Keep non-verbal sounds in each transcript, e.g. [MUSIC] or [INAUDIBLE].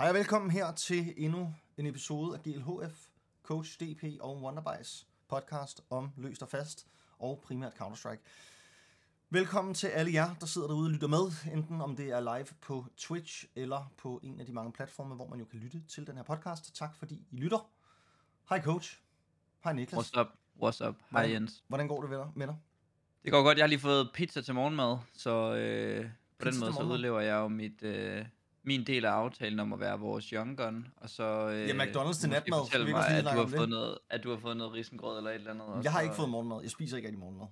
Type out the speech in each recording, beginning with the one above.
Hej og velkommen her til endnu en episode af GLHF, Coach DP og Wonderbice podcast om løst og fast og primært Counter-Strike. Velkommen til alle jer, der sidder derude og lytter med, enten om det er live på Twitch eller på en af de mange platforme, hvor man jo kan lytte til den her podcast. Tak fordi I lytter. Hej coach. Hej Niklas. What's up? What's up? Hej Jens. Hvordan går det med dig? Det går godt. Jeg har lige fået pizza til morgenmad, så øh, på Pizza den måde så udlever jeg jo mit, øh, min del af aftalen om at være vores young gun. Og så, øh, Ja, McDonald's til natmad. Ikke mig, at du, har det? fået noget, at du har fået noget risengrød eller et eller andet. Jeg har så- ikke fået morgenmad. Jeg spiser ikke rigtig morgenmad.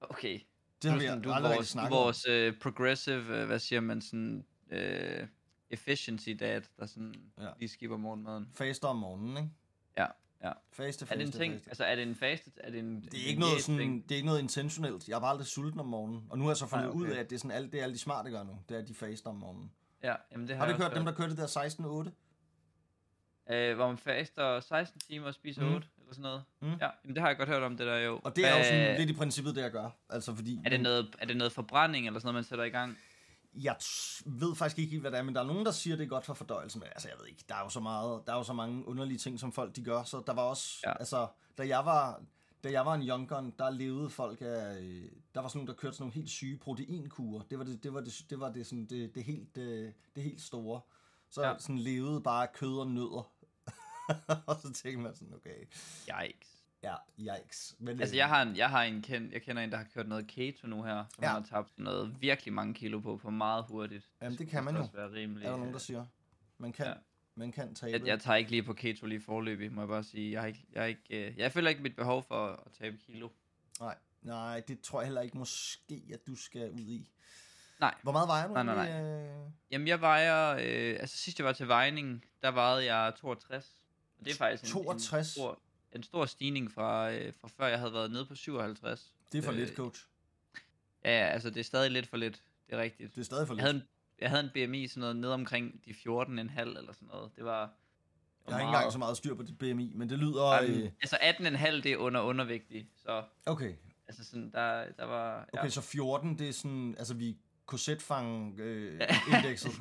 Okay. Det har vi er sådan- du er aldrig vores, du er vores øh, progressive, øh, hvad siger man, sådan, øh, efficiency dad, der sådan Ja. lige skipper morgenmaden. Faster om morgenen, ikke? Ja, ja. Faste, Er det en faste, ting? faste. Altså, er det en faste? Er det en, Det er en ikke noget sådan, det er ikke noget intentionelt. Jeg er bare aldrig sulten om morgenen. Og nu har jeg så fundet ud okay. af, at det er sådan alt det alle de smarte gør nu. Det er, at de faster om morgenen. Ja, jamen det har, Har du hørt dem, der kørte det der 16-8? Øh, hvor man faster 16 timer og spiser Mm. 8, eller sådan noget. Mm. Ja, jamen det har jeg godt hørt om, det der jo. Og det er jo sådan lidt i princippet det, jeg gør. Altså fordi... er det, noget, er det noget forbrænding, eller sådan noget, man sætter i gang? Jeg ved faktisk ikke helt, hvad det er, men der er nogen, der siger, det er godt for fordøjelsen. Men altså, jeg ved ikke, der er jo så meget, der er jo så mange underlige ting, som folk de gør. Så der var også. Ja. altså, da jeg var, da jeg var en young gun, der levede folk af, øh, der var sådan nogle, der kørte sådan nogle helt syge proteinkurer. Det var det, det var det, det var det, sådan, det, det, helt, det, det helt store. Så ja. Sådan levede bare kød og nødder. [LAUGHS] og så tænkte man sådan, okay, Yikes. ja, yikes. Men, Altså øh, jeg har en, jeg har en kendt, jeg kender en, der har kørt noget keto nu her, som Ja. har tabt noget virkelig mange kilo på, på meget hurtigt. Jamen, det skulle kan man jo. Være rimelig, er der nogen, der øh, siger, man kan, ja. Man kan tabe. jeg, jeg tager ikke lige på keto lige forløbig, må jeg bare sige. Jeg, har ikke, jeg, har ikke, øh, jeg føler ikke mit behov for at tabe kilo. Nej, nej, det tror jeg heller ikke måske, at du skal ud i. Nej. Hvor meget vejer du? Nej, nej, egentlig, øh? Jamen jeg vejer, øh, altså sidst jeg var til vejning, der vejede jeg 62. Og det er faktisk en, 62? en, stor, en stor stigning fra, øh, fra før jeg havde været nede på 57. Det er for Øh, lidt, coach. Ja, altså det er stadig lidt for lidt. Det er rigtigt. Det er stadig for Jeg lidt. havde en, jeg havde en BMI sådan noget ned omkring de 14,5 eller sådan noget. Det var... Jeg har ikke engang så meget styr på dit BMI, men det lyder... Ej, Øh, Altså 18,5 det er under undervægtig. Så okay, altså sådan, der, der var... Ja. okay, så 14, det er sådan... Altså, vi korsetfang øh, [LAUGHS] indekset.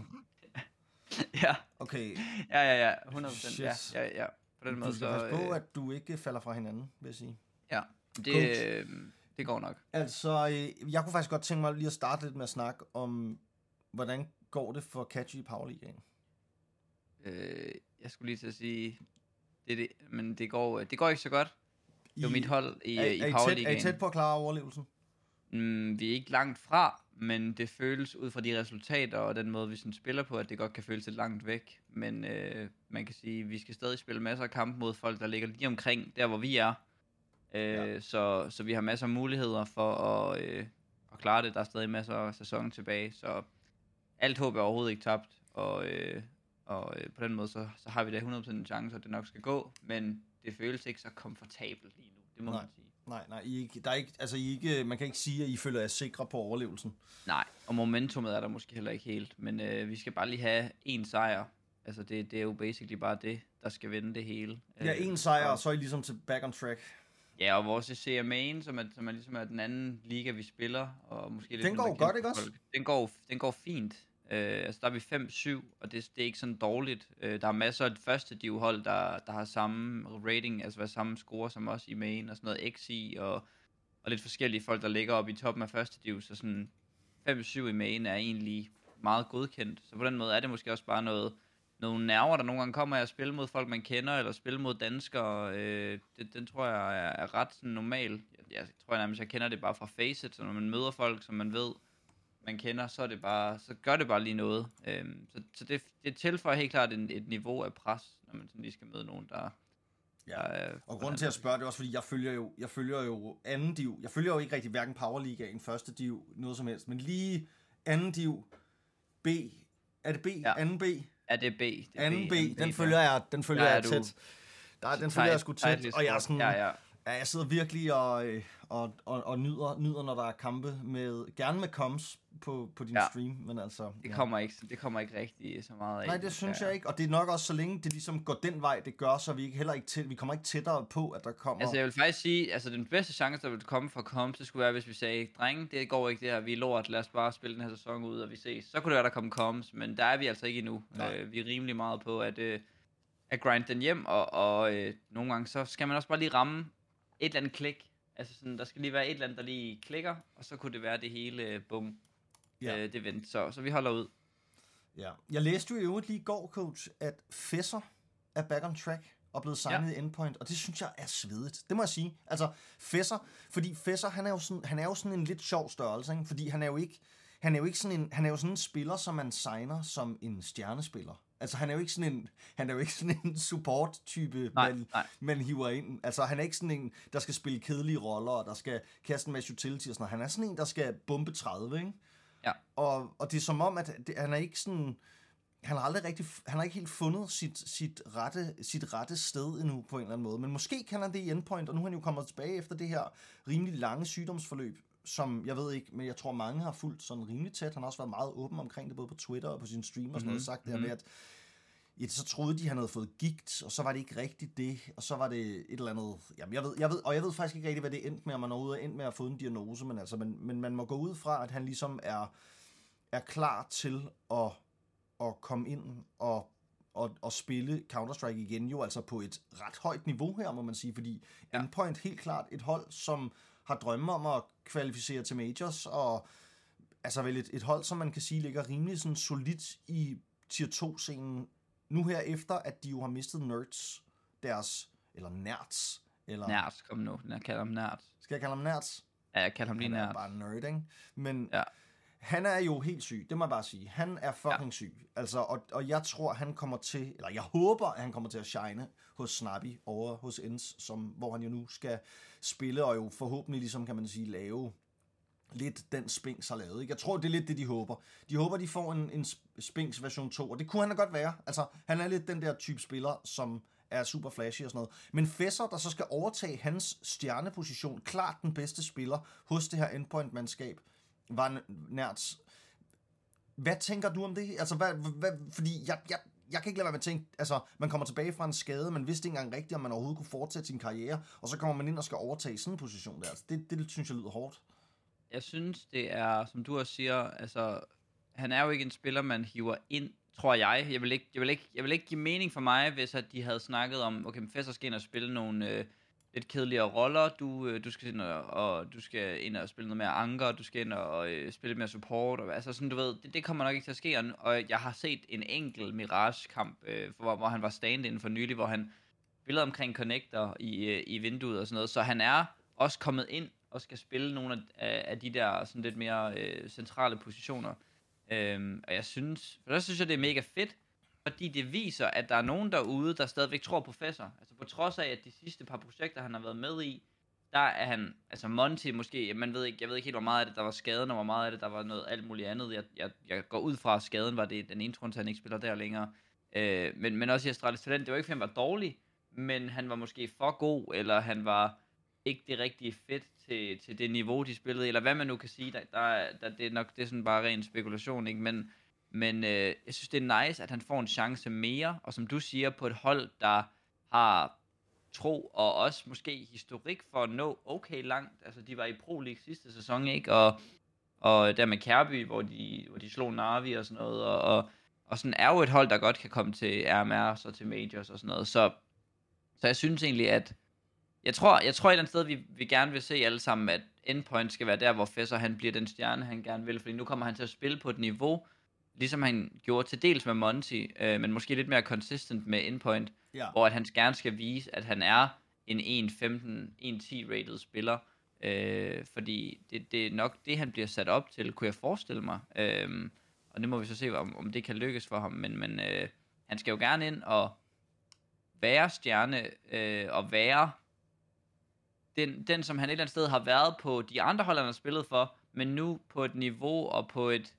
ja, Okay, ja, ja, ja, 100 Shit. procent. Ja, ja, ja. På den du måde, skal så... passe på, øh, at du ikke falder fra hinanden, vil jeg sige. Ja, det, Coach. øh, det går nok. Altså, øh, jeg kunne faktisk godt tænke mig lige at starte lidt med at snakke om, hvordan går det for Catchy i Power League? Øh, jeg skulle lige til at sige... Det, er det, men det går, det går ikke så godt. Det var I- mit hold i, er, i er, I Power tæt, er I tæt på at klare overlevelsen? Mm, vi er ikke langt fra, men det føles ud fra de resultater og den måde, vi sådan spiller på, at det godt kan føles lidt langt væk. Men øh, man kan sige, at vi skal stadig spille masser af kampe mod folk, der ligger lige omkring der, hvor vi er. Øh, Ja. så, så vi har masser af muligheder for at, øh, at klare det. Der er stadig masser af sæson tilbage, så alt håb er overhovedet ikke tabt. Og, øh, og øh, på den måde, så, så har vi da 100% en chance, at det nok skal gå. Men det føles ikke så komfortabelt lige nu, det må Nej. man sige. Nej, nej, I ikke, der er ikke, altså, I ikke, man kan ikke sige, at I føler jer sikre på overlevelsen. Nej, og momentummet er der måske heller ikke helt, men øh, vi skal bare lige have en sejr. Altså det, det er jo basically bare det, der skal vinde det hele. Ja, Øh, en sejr, og så er I ligesom til back on track. Ja, og vores CMA'en, som er, som er ligesom er den anden liga, vi spiller, og måske lidt Den går godt, ikke også? Den går, den går fint. Øh, altså der er vi 5-7, og det, det er ikke sådan dårligt. Øh, der er masser af første div-hold, der, der har samme rating, altså hvad samme score som os i main, og sådan noget XI, og, og lidt forskellige folk, der ligger oppe i toppen af første div, så sådan 5-7 i main er egentlig meget godkendt. Så på den måde er det måske også bare noget, nogle nerver, der nogle gange kommer af at spille mod folk, man kender, eller spille mod danskere. Øh, det, den tror jeg er, er ret sådan normal. Jeg, jeg tror nærmest, jeg kender det bare fra Faceit, så når man møder folk, som man ved, man kender, så, er det bare, så gør det bare lige noget. Øhm, så så det, det tilføjer helt klart en, et niveau af pres, når man sådan lige skal møde nogen, der, Ja. Og grunden til at spørge, det er også, fordi jeg følger jo, jeg følger jo anden div. Jeg følger jo ikke rigtig hverken Power League en første div, noget som helst. Men lige anden div, B, er det B? Ja. Anden B? Er det B? Det er Anden B, anden den ja. følger jeg, den følger er jeg du tæt. Der, den følger jeg sgu tæt, og jeg er sådan, Ja, ja. Ja, jeg sidder virkelig og, øh, og, og, og nyder, nyder, når der er kampe med, gerne med comms på, på din ja. stream, men altså... Det, ja. kommer ikke, det kommer ikke rigtig så meget af. Nej, det synes jeg ikke, og det er nok også så længe det ligesom går den vej, det gør, så vi ikke heller ikke til, vi kommer ikke tættere på, at der kommer... Altså jeg vil faktisk sige, altså den bedste chance, der vil komme fra comms, det skulle være, hvis vi sagde, drenge, det går ikke det her, vi er lort, lad os bare spille den her sæson ud, og vi ses. Så kunne det være, der komme comms, men der er vi altså ikke endnu. Øh, vi er rimelig meget på, at... Øh, at grind den hjem, og, og øh, nogle gange så skal man også bare lige ramme et eller andet klik. Altså sådan, der skal lige være et eller andet, der lige klikker, og så kunne det være det hele, bum, ja. øh, det vent. Så, så vi holder ud. Ja. Jeg læste jo i øvrigt lige i går, coach, at Fesser er back on track og blevet signet ja. i Endpoint, og det synes jeg er svedigt. Det må jeg sige. Altså, Fesser, fordi Fesser, han er jo sådan, han er jo sådan en lidt sjov størrelse, ikke? fordi han er jo ikke, han er jo ikke sådan en, han er jo sådan en spiller, som man signer som en stjernespiller. Altså, han er jo ikke sådan en, han er jo ikke sådan en support-type, man, nej. man hiver ind. Altså, han er ikke sådan en, der skal spille kedelige roller, og der skal kaste en masse utility og sådan noget. Han er sådan en, der skal bombe 30, ikke? Ja. Og, og det er som om, at det, han er ikke sådan... Han har aldrig rigtig, han har ikke helt fundet sit, sit, rette, sit rette sted endnu på en eller anden måde. Men måske kan han det i endpoint, og nu er han jo kommet tilbage efter det her rimelig lange sygdomsforløb, som jeg ved ikke, men jeg tror mange har fulgt sådan rimelig tæt. Han har også været meget åben omkring det, både på Twitter og på sin stream og sådan mm-hmm. noget, sagt det her med, at ja, så troede de, han havde fået gigt, og så var det ikke rigtigt det, og så var det et eller andet, jamen jeg ved, jeg ved, og jeg ved faktisk ikke rigtigt, hvad det endte med, om man er endte med at få en diagnose, men altså, men, men man må gå ud fra, at han ligesom er, er klar til at, at komme ind og og, og spille Counter-Strike igen, jo altså på et ret højt niveau her, må man sige, fordi ja. Endpoint helt klart et hold, som har drømme om at kvalificere til majors, og altså vel et, et hold, som man kan sige ligger rimelig sådan solidt i tier 2-scenen nu her efter, at de jo har mistet Nerds, deres, eller Nerds, eller... Nerds, kom nu, jeg kalder ham Nerds. Skal jeg kalde ham Nerds? Ja, jeg kalder ham lige Nerds. Han er bare nerd, ikke? Men ja. Han er jo helt syg, det må jeg bare sige. Han er fucking ja. syg. Altså, og, og jeg tror, han kommer til, eller jeg håber, at han kommer til at shine hos Snappy over hos Ends, som, hvor han jo nu skal spille, og jo forhåbentlig ligesom, kan man sige, lave lidt den Spinks har lavet. Ikke? Jeg tror, det er lidt det, de håber. De håber, de får en, en Spinks version 2, og det kunne han da godt være. Altså, han er lidt den der type spiller, som er super flashy og sådan noget. Men Fesser, der så skal overtage hans stjerneposition, klart den bedste spiller hos det her endpoint-mandskab, var nært. Hvad tænker du om det? Altså, hvad, hvad, fordi jeg, jeg, jeg kan ikke lade være med at tænke, altså, man kommer tilbage fra en skade, man vidste ikke engang rigtigt, om man overhovedet kunne fortsætte sin karriere, og så kommer man ind og skal overtage sådan en position der. Altså, det, det synes jeg lyder hårdt jeg synes, det er, som du også siger, altså, han er jo ikke en spiller, man hiver ind, tror jeg. Jeg vil ikke, jeg vil ikke, jeg vil ikke give mening for mig, hvis at de havde snakket om, okay, Fesser skal ind og spille nogle øh, lidt kedeligere roller, du, øh, du skal ind og, og, du skal ind og spille noget mere anker, du skal ind og øh, spille lidt mere support, og, altså sådan, du ved, det, det kommer nok ikke til at ske, og jeg har set en enkelt Mirage-kamp, øh, hvor, hvor han var stand inden for nylig, hvor han spillede omkring connector i, øh, i vinduet og sådan noget, så han er også kommet ind og skal spille nogle af, af de der sådan lidt mere øh, centrale positioner. Øhm, og jeg synes, for det synes jeg, det er mega fedt, fordi det viser, at der er nogen derude, der stadigvæk tror på Professor. Altså på trods af, at de sidste par projekter, han har været med i, der er han, altså Monty måske, man ved ikke, jeg ved ikke helt, hvor meget af det, der var skaden, og hvor meget af det, der var noget alt muligt andet. Jeg, jeg, jeg går ud fra, at skaden var det den ene grund til, han ikke spiller der længere. Øh, men, men også i Astralis Talent, det var ikke, fordi han var dårlig, men han var måske for god, eller han var ikke det rigtige fedt til, til det niveau, de spillede, eller hvad man nu kan sige, der, der, der det er nok det er sådan bare ren spekulation, ikke? men, men øh, jeg synes, det er nice, at han får en chance mere, og som du siger, på et hold, der har tro, og også måske historik for at nå okay langt, altså de var i Pro League sidste sæson, ikke, og, og der med Kærby, hvor de, hvor de slog Narvi og sådan noget, og, og, og sådan er jo et hold, der godt kan komme til RMR, og til Majors og sådan noget, så, så jeg synes egentlig, at jeg tror, jeg tror et eller andet sted, vi, vi gerne vil se alle sammen, at endpoint skal være der, hvor Fesser han bliver den stjerne, han gerne vil. Fordi nu kommer han til at spille på et niveau, ligesom han gjorde til dels med Monty, øh, men måske lidt mere consistent med endpoint, ja. hvor at han gerne skal vise, at han er en 1.15, 1.10 rated spiller. Øh, fordi det, det er nok det, han bliver sat op til, kunne jeg forestille mig. Øh, og det må vi så se, om, om det kan lykkes for ham. Men, men øh, han skal jo gerne ind og være stjerne, øh, og være den, den, som han et eller andet sted har været på de andre hold, han har spillet for, men nu på et niveau og på et,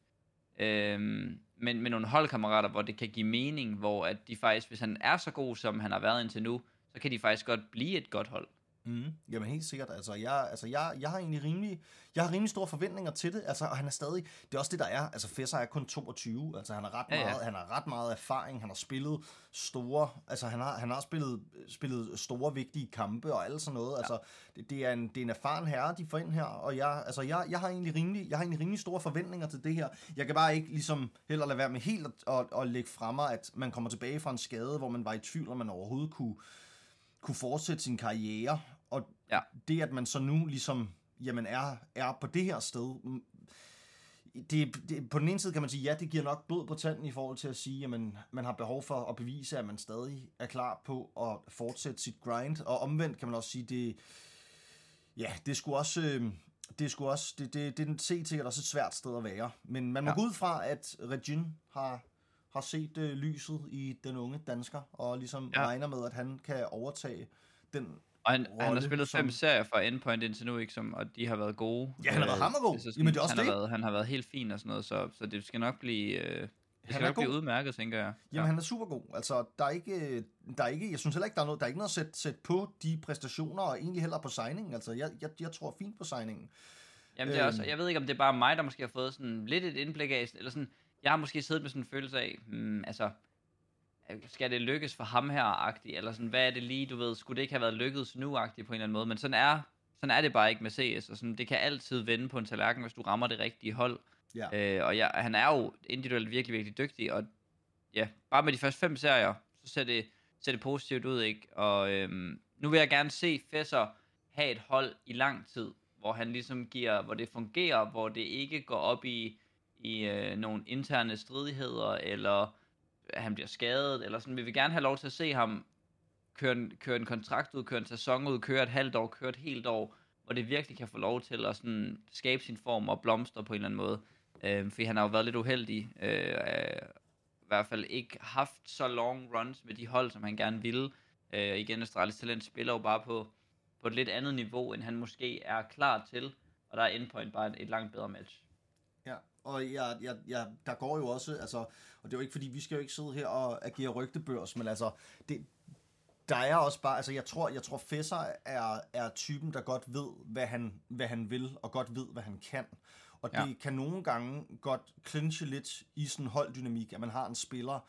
øhm, men med nogle holdkammerater, hvor det kan give mening, hvor at de faktisk, hvis han er så god, som han har været indtil nu, så kan de faktisk godt blive et godt hold. Mm, jamen helt sikkert. Altså, jeg, altså jeg, jeg har egentlig rimelig, jeg har rimelig store forventninger til det. Altså, og han er stadig, det er også det, der er. Altså, Fesser er kun 22. Altså, han har ret, Ja, ja. meget, han har ret meget erfaring. Han har spillet store, altså, han har, han har spillet, spillet store, vigtige kampe og alt sådan noget. Ja. Altså, det, det, er en, det er en erfaren herre, de får ind her. Og jeg, altså, jeg, jeg, har egentlig rimelig, jeg har egentlig rimelig store forventninger til det her. Jeg kan bare ikke ligesom heller lade være med helt at, at, at lægge frem mig, at man kommer tilbage fra en skade, hvor man var i tvivl, om man overhovedet kunne, kunne fortsætte sin karriere. Ja. det, at man så nu ligesom jamen er, er på det her sted, mm, det, det, på den ene side kan man sige, ja, det giver nok blod på tanden i forhold til at sige, at man, man har behov for at bevise, at man stadig er klar på at fortsætte sit grind, og omvendt kan man også sige, det, ja, det skulle også, øh, det skulle også, det, det, det er set sikkert også et svært sted at være, men man må Ja. gå ud fra, at Regin har, har set øh, lyset i den unge dansker, og ligesom. Ja. regner med, at han kan overtage den Og han, han har spillet som- fem serier fra Endpoint indtil nu, ikke, som, og de har været gode. Ja, han har været Øh, hammergod. så Jamen, det er også han det. Har været, han har været helt fin og sådan noget, så, så det skal nok blive, øh, det Han skal er nok blive god. udmærket, tænker jeg. Jamen, han er super god. Altså, der er ikke, der er ikke, jeg synes heller ikke, der er noget, der er ikke noget at sætte, sætte på de præstationer, og egentlig heller på signingen. Altså, jeg, jeg, jeg tror fint på signingen. Jamen det er også, Øhm. jeg ved ikke, om det er bare mig, der måske har fået sådan lidt et indblik af, eller sådan, jeg har måske siddet med sådan en følelse af, hmm, altså, skal det lykkes for ham her agtigt eller sådan, hvad er det lige, du ved, skulle det ikke have været lykkedes nu agtigt på en eller anden måde, men sådan er, sådan er det bare ikke med CS, og sådan, det kan altid vende på en tallerken, hvis du rammer det rigtige hold, Ja. øh, og ja, han er jo individuelt virkelig, virkelig dygtig, og ja, bare med de første fem serier, så ser det, ser det positivt ud, ikke, og øhm, nu vil jeg gerne se Fesser have et hold i lang tid, hvor han ligesom giver, hvor det fungerer, hvor det ikke går op i, i øh, nogle interne stridigheder, eller at han bliver skadet, eller sådan. Vi vil gerne have lov til at se ham køre en, køre en kontrakt ud, køre en sæson ud, køre et halvt år, køre et helt år, hvor det virkelig kan få lov til at sådan skabe sin form og blomstre på en eller anden måde. Øh, fordi han har jo været lidt uheldig, øh, øh, i hvert fald ikke haft så long runs med de hold, som han gerne ville. Øh, igen, Astralis Talent spiller jo bare på, på et lidt andet niveau, end han måske er klar til, og der er Endpoint bare et, et langt bedre match. Og jeg, jeg, jeg, der går jo også, altså, og det er jo ikke fordi, vi skal jo ikke sidde her og agere rygtebørs, men altså, det, der er også bare, altså jeg tror, jeg tror Fesser er, er typen, der godt ved, hvad han, hvad han vil, og godt ved, hvad han kan. Og det Ja. kan nogle gange godt clinche lidt i sådan holddynamik, at man har en spiller,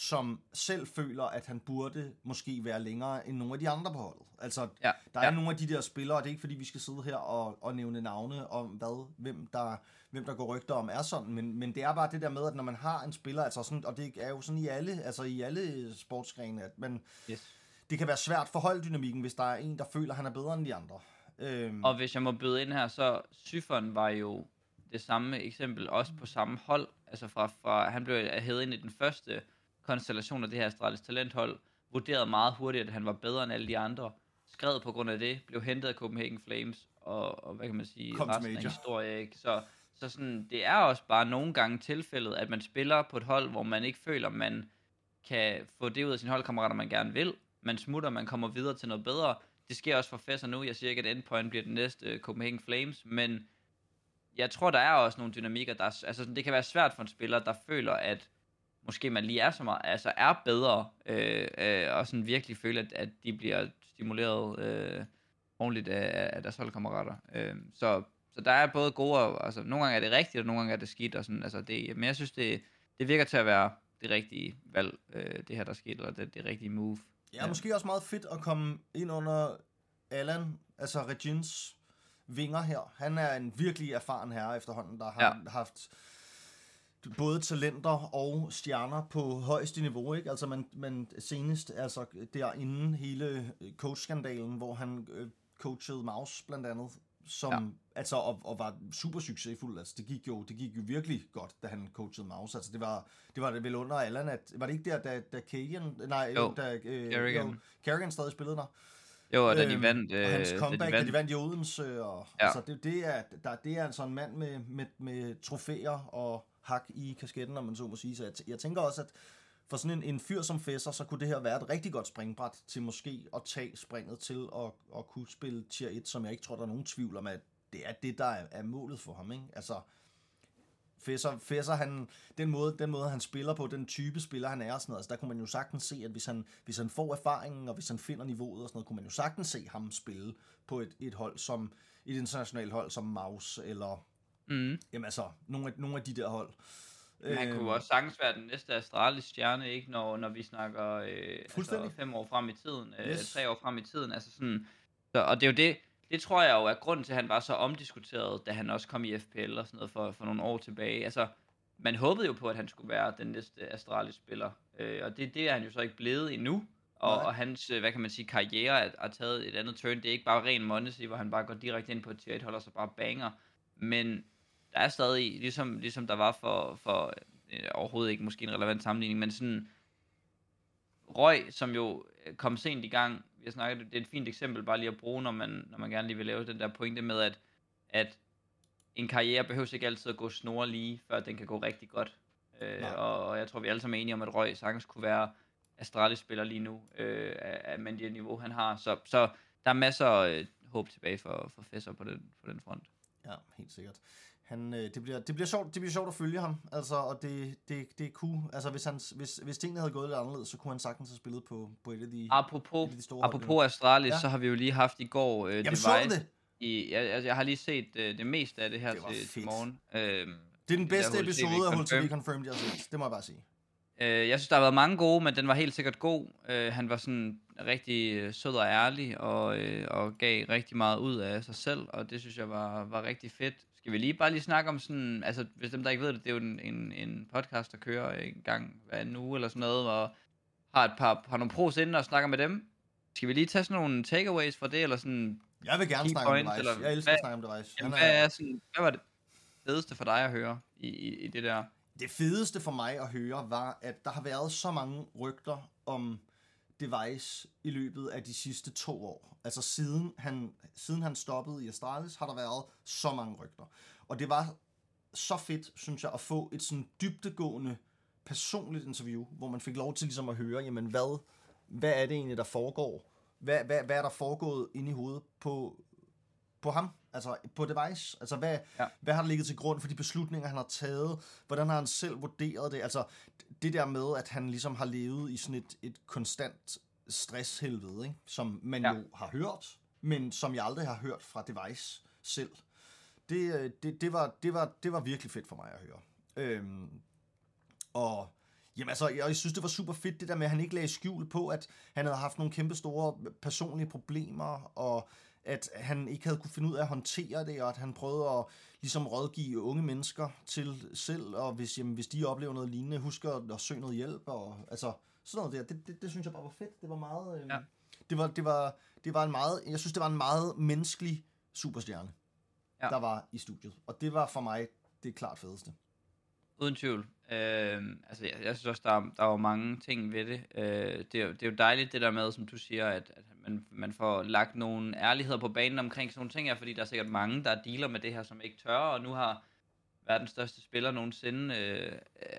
som selv føler, at han burde måske være længere end nogle af de andre på holdet. Altså, Ja, der er ja. nogle af de der spillere, og det er ikke fordi, vi skal sidde her og, og nævne navne om, hvad, hvem, der, hvem der går rygter om er sådan, men, men det er bare det der med, at når man har en spiller, altså sådan, og det er jo sådan i alle, altså i alle sportsgrene, at man, Yes. det kan være svært for holddynamikken, hvis der er en, der føler, at han er bedre end de andre. Øhm, Og hvis jeg må byde ind her, så Syfon var jo det samme eksempel, også på samme hold. Altså fra, fra han blev hævet ind i den første konstellation af det her Astralis talenthold, vurderet meget hurtigt, at han var bedre end alle de andre. Skrevet på grund af det, blev hentet af Copenhagen Flames, og, og hvad kan man sige, Kom til resten af major. historie, ikke? Så, så sådan, det er også bare nogle gange tilfældet, at man spiller på et hold, hvor man ikke føler, man kan få det ud af sine holdkammerater, man gerne vil. Man smutter, man kommer videre til noget bedre. Det sker også for Fesser nu. Jeg siger ikke, at Endpoint bliver den næste øh, Copenhagen Flames, men jeg tror, der er også nogle dynamikker, der er, altså det kan være svært for en spiller, der føler, at måske man lige er så meget, altså er bedre, øh, øh, og sådan virkelig føler, at, at de bliver stimuleret øh, ordentligt af, af deres holdkammerater. Øh, så, så der er både gode, og, altså nogle gange er det rigtigt, og nogle gange er det skidt, og sådan, altså det, men jeg synes, det, det virker til at være det rigtige valg, øh, det her, der skete, eller det, det rigtige move. Ja, måske også meget fedt at komme ind under Allan, altså Regins vinger her. Han er en virkelig erfaren herre efterhånden, der har ja. haft både talenter og stjerner på højeste niveau, ikke? Altså man, man senest, altså derinde hele coach-skandalen, hvor han øh, coachede Maus blandt andet, som, ja. altså, og, og, var super succesfuld. Altså, det gik jo, det gik jo virkelig godt, da han coachede Maus. Altså, det var, det var det vel under Allan, at, var det ikke der, da, da Kagan, nej, Jo, da, øh, Kerrigan. Jo, Kerrigan stadig spillede der. Jo, og da Øhm, de vandt... og hans øh, comeback, da da de vandt, de vandt i Odense, og. Ja. altså, det, det, er, der, det er altså en mand med, med, med trofæer og hak i kasketten, om man så må sige. Så jeg, t- jeg tænker også, at for sådan en, en fyr som Fesser, så kunne det her være et rigtig godt springbræt til måske at tage springet til at, at kunne spille tier 1, som jeg ikke tror, der er nogen tvivl om, at det er det, der er, er målet for ham. Ikke? Altså, Fesser, Fesser han, den, måde, den måde, han spiller på, den type spiller, han er og sådan noget, altså, der kunne man jo sagtens se, at hvis han, hvis han får erfaringen, og hvis han finder niveauet og sådan noget, kunne man jo sagtens se ham spille på et, et hold som, et internationalt hold som Maus, eller, Mm. jamen altså, nogle af, nogle af de der hold. Men han kunne Øhm, også sagtens være den næste Astralis stjerne, ikke? Når, når vi snakker øh, altså fem år frem i tiden, øh, Yes. tre år frem i tiden. Altså sådan, så, og det er jo det, det tror jeg jo er grunden til, at han var så omdiskuteret, da han også kom i FPL og sådan noget for, for nogle år tilbage. Altså, man håbede jo på, at han skulle være den næste Astralis-spiller, øh, og det, det er han jo så ikke blevet endnu. Og, Nej. og hans, øh, hvad kan man sige, karriere er, er taget et andet turn. Det er ikke bare ren Mondesi, hvor han bare går direkte ind på et tier 1 hold og så bare banger. Men der er stadig, ligesom, ligesom der var for, for øh, overhovedet ikke måske en relevant sammenligning, men sådan Røg, som jo øh, kom sent i gang, vi har snakket, det er et fint eksempel bare lige at bruge, når man, når man gerne lige vil lave den der pointe med, at, at en karriere behøver ikke altid at gå snore lige, før den kan gå rigtig godt. Øh, Nej. og, og jeg tror, vi alle sammen er enige om, at Røg sagtens kunne være Astralis-spiller lige nu, øh, af, med det niveau, han har. Så, så der er masser af øh, håb tilbage for, for Fesser på den, på den front. Ja, helt sikkert. Han, øh, det, bliver, det, bliver sjovt, det bliver sjovt at følge ham, altså, og det, det, det er cool. Altså, hvis, han, hvis, hvis tingene havde gået lidt anderledes, så kunne han sagtens have spillet på, på et af de, Apropos, et af de store apropos Astralis, Ja. så har vi jo lige haft i går øh, Jamen, så Device. det? I, jeg, altså, jeg har lige set øh, det meste af det her Det til, fedt. til morgen. Øhm, Det er den det bedste HLTV episode af. HLTV Confirmed, jeg har set. Det må jeg bare sige. Øh, jeg synes, der har været mange gode, men den var helt sikkert god. Øh, han var sådan rigtig øh, sød og ærlig, og, øh, og gav rigtig meget ud af sig selv, og det synes jeg var, var rigtig fedt. Skal vi lige bare lige snakke om sådan, altså hvis dem der ikke ved det, det er jo en, en, en podcast, der kører en gang hver en uge eller sådan noget, og har et par, har nogle pros inde og snakker med dem. Skal vi lige tage sådan nogle takeaways fra det, eller sådan, Jeg vil gerne snakke om points, Device. eller Jeg elsker hvad- at snakke om Device. Han jamen, hvad, er sådan, hvad var det fedeste for dig at høre i, i, i det der? Det fedeste for mig at høre var, at der har været så mange rygter om Device i løbet af de sidste to år. Altså siden han, siden han stoppede i Astralis, har der været så mange rygter. Og det var så fedt, synes jeg, at få et sådan dybtegående personligt interview, hvor man fik lov til ligesom at høre, jamen hvad, hvad er det egentlig, der foregår? Hvad, hvad, hvad er der foregået inde i hovedet på, på ham? Altså på Device? Altså hvad, Ja. hvad har der ligget til grund for de beslutninger, han har taget? Hvordan har han selv vurderet det? Altså det der med, at han ligesom har levet i sådan et, et konstant stresshelvede, ikke? som man ja. Jo har hørt, men som jeg aldrig har hørt fra Device selv. Det, øh, det, det, var, det, var, det var virkelig fedt for mig at høre. Øhm, og jamen altså, jeg, jeg synes, det var super fedt, det der med, at han ikke lagde skjul på, at han havde haft nogle kæmpe store personlige problemer, og at han ikke havde kunne finde ud af at håndtere det, og at han prøvede at ligesom rådgive unge mennesker til selv, og hvis, jamen, hvis de oplever noget lignende, husker at, at søge noget hjælp, og altså sådan noget der. Det, det, det synes jeg bare var fedt. Det var meget... Øh, Ja. det, var, det, var, det var en meget... Jeg synes, det var en meget menneskelig superstjerne, ja. Ja. der var i studiet. Og det var for mig det klart fedeste. Uden tvivl. Øh, altså, jeg, jeg synes også, der der var mange ting ved det. Øh, det, er, det er jo dejligt det der med, som du siger, at, at man, man får lagt nogle ærligheder på banen omkring sådan nogle ting her, fordi der er sikkert mange, der dealer med det her, som ikke tør, og nu har verdens største spiller nogensinde øh,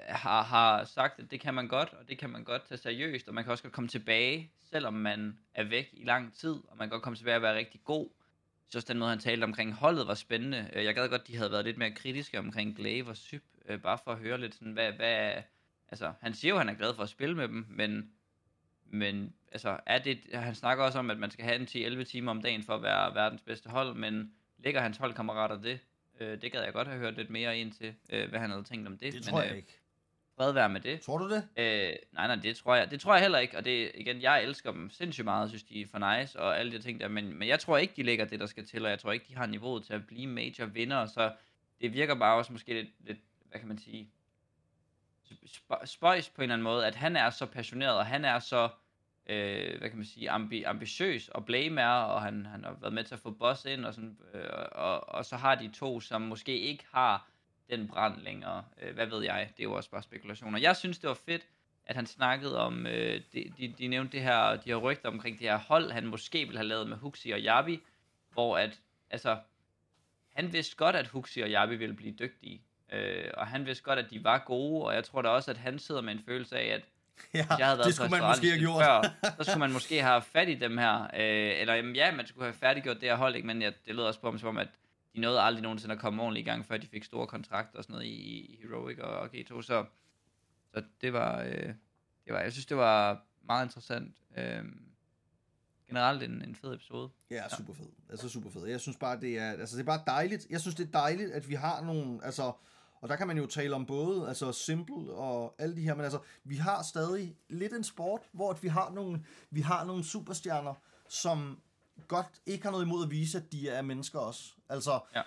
har, har sagt, at det kan man godt, og det kan man godt tage seriøst, og man kan også godt komme tilbage, selvom man er væk i lang tid, og man kan godt komme tilbage og være rigtig god. Jeg synes den måde, han talte omkring holdet var spændende. Øh, Jeg gad godt, de havde været lidt mere kritiske omkring Glaive og Syb, øh, bare for at høre lidt sådan, hvad, hvad altså, han siger jo, at han er glad for at spille med dem, men, men altså, er det, han snakker også om, at man skal have en 10-11 timer om dagen for at være verdens bedste hold, men ligger hans holdkammerater det? Øh, det gad jeg godt have hørt lidt mere ind til, øh, hvad han havde tænkt om det. Det men, tror jeg øh, ikke. Fred være med det. Tror du det? Øh, nej, nej, det tror jeg, det tror jeg heller ikke, og det, igen, jeg elsker dem sindssygt meget, synes de er for nice, og alle de ting der, men, men jeg tror ikke, de lægger det, der skal til, og jeg tror ikke, de har niveauet til at blive major vinder, så det virker bare også måske lidt, lidt hvad kan man sige, sp- spøjs på en eller anden måde, at han er så passioneret, og han er så, øh, hvad kan man sige, ambi- ambitiøs, og Blame er, og han, han har været med til at få boss ind, og, sådan, øh, og, og så har de to, som måske ikke har den brand længere. Øh, hvad ved jeg? Det er jo også bare spekulationer. Jeg synes, det var fedt, at han snakkede om, øh, de, de, de nævnte det her, de her rygter omkring det her hold, han måske ville have lavet med Huxi og Yabi, hvor at, altså, han vidste godt, at Huxi og Yabi ville blive dygtige, øh, og han vidste godt, at de var gode, og jeg tror da også, at han sidder med en følelse af, at [LAUGHS] Ja, jeg havde været det skulle man måske have gjort. Før, så skulle man måske have fat i dem her. Øh, eller jamen, ja, man skulle have færdiggjort det her hold, ikke? men ja, det lød også på ham som om, at de nåede aldrig nogensinde at komme ordentligt i gang, før de fik store kontrakter og sådan noget i, i Heroic og, og G2, så, så det var, øh, det var, jeg synes, det var meget interessant. Øh, generelt en, en fed episode. Ja, super fed. Altså super fed. Jeg synes bare, det er, altså, det er bare dejligt. Jeg synes, det er dejligt, at vi har nogle, altså, og der kan man jo tale om både, altså Simple og alle de her, men altså, vi har stadig lidt en sport, hvor vi har nogle, vi har nogle superstjerner, som godt ikke har noget imod at vise, at de er mennesker også. Altså, ja.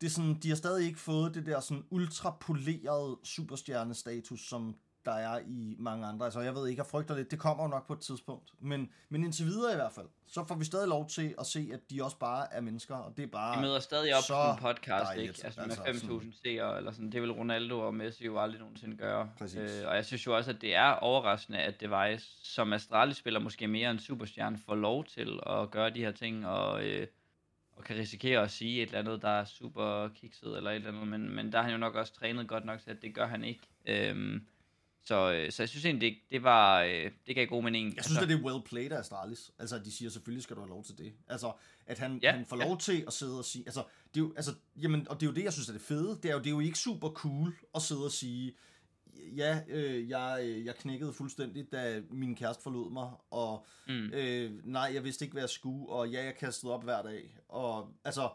det er sådan, de har stadig ikke fået det der sådan ultrapolerede superstjernestatus, som der er i mange andre. Altså, jeg ved ikke, jeg frygter lidt. Det kommer jo nok på et tidspunkt. Men, men indtil videre i hvert fald, så får vi stadig lov til at se, at de også bare er mennesker, og det er bare Vi møder stadig op på en podcast, dejligt, ikke? Altså, altså med 5.000 seere, eller sådan. Det vil Ronaldo og Messi jo aldrig nogensinde gøre. Præcis. Øh, og jeg synes jo også, at det er overraskende, at Device, som Astralis-spiller måske mere en superstjerne, får lov til at gøre de her ting, og... Øh, og kan risikere at sige et eller andet, der er super kikset eller et eller andet, men, men der har han jo nok også trænet godt nok til, at det gør han ikke. Øhm, så, øh, så jeg synes egentlig, det, det var, øh, det gav god mening. Jeg synes, altså, det er well played af Astralis. Altså, at de siger, selvfølgelig skal du have lov til det. Altså, at han, ja, han får lov ja. til at sidde og sige, altså, det er jo, altså, jamen, og det er jo det, jeg synes er det fede. Det er jo, det er jo ikke super cool at sidde og sige, ja, øh, jeg, øh, jeg knækkede fuldstændig, da min kæreste forlod mig, og mm. øh, nej, jeg vidste ikke, hvad jeg skulle, og ja, jeg kastede op hver dag, og altså,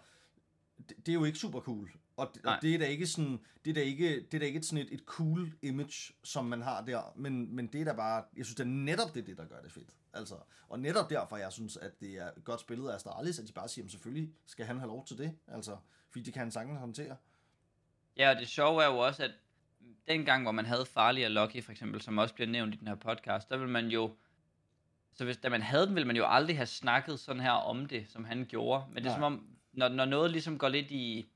det, det er jo ikke super cool. Og, og det er da ikke sådan, det er da ikke, det er da ikke sådan et, et cool image, som man har der, men, men det er da bare, jeg synes, det er netop det, det, der gør det fedt. Altså, og netop derfor, jeg synes, at det er godt spillet af Astralis, at de bare siger, at selvfølgelig skal han have lov til det, altså, fordi det kan han sagtens håndtere. Ja, og det sjove er jo også, at dengang, hvor man havde farlige og Lucky, for eksempel, som også bliver nævnt i den her podcast, der vil man jo, så hvis da man havde den, ville man jo aldrig have snakket sådan her om det, som han gjorde. Men det er Nej. som om, når, når noget ligesom går lidt i,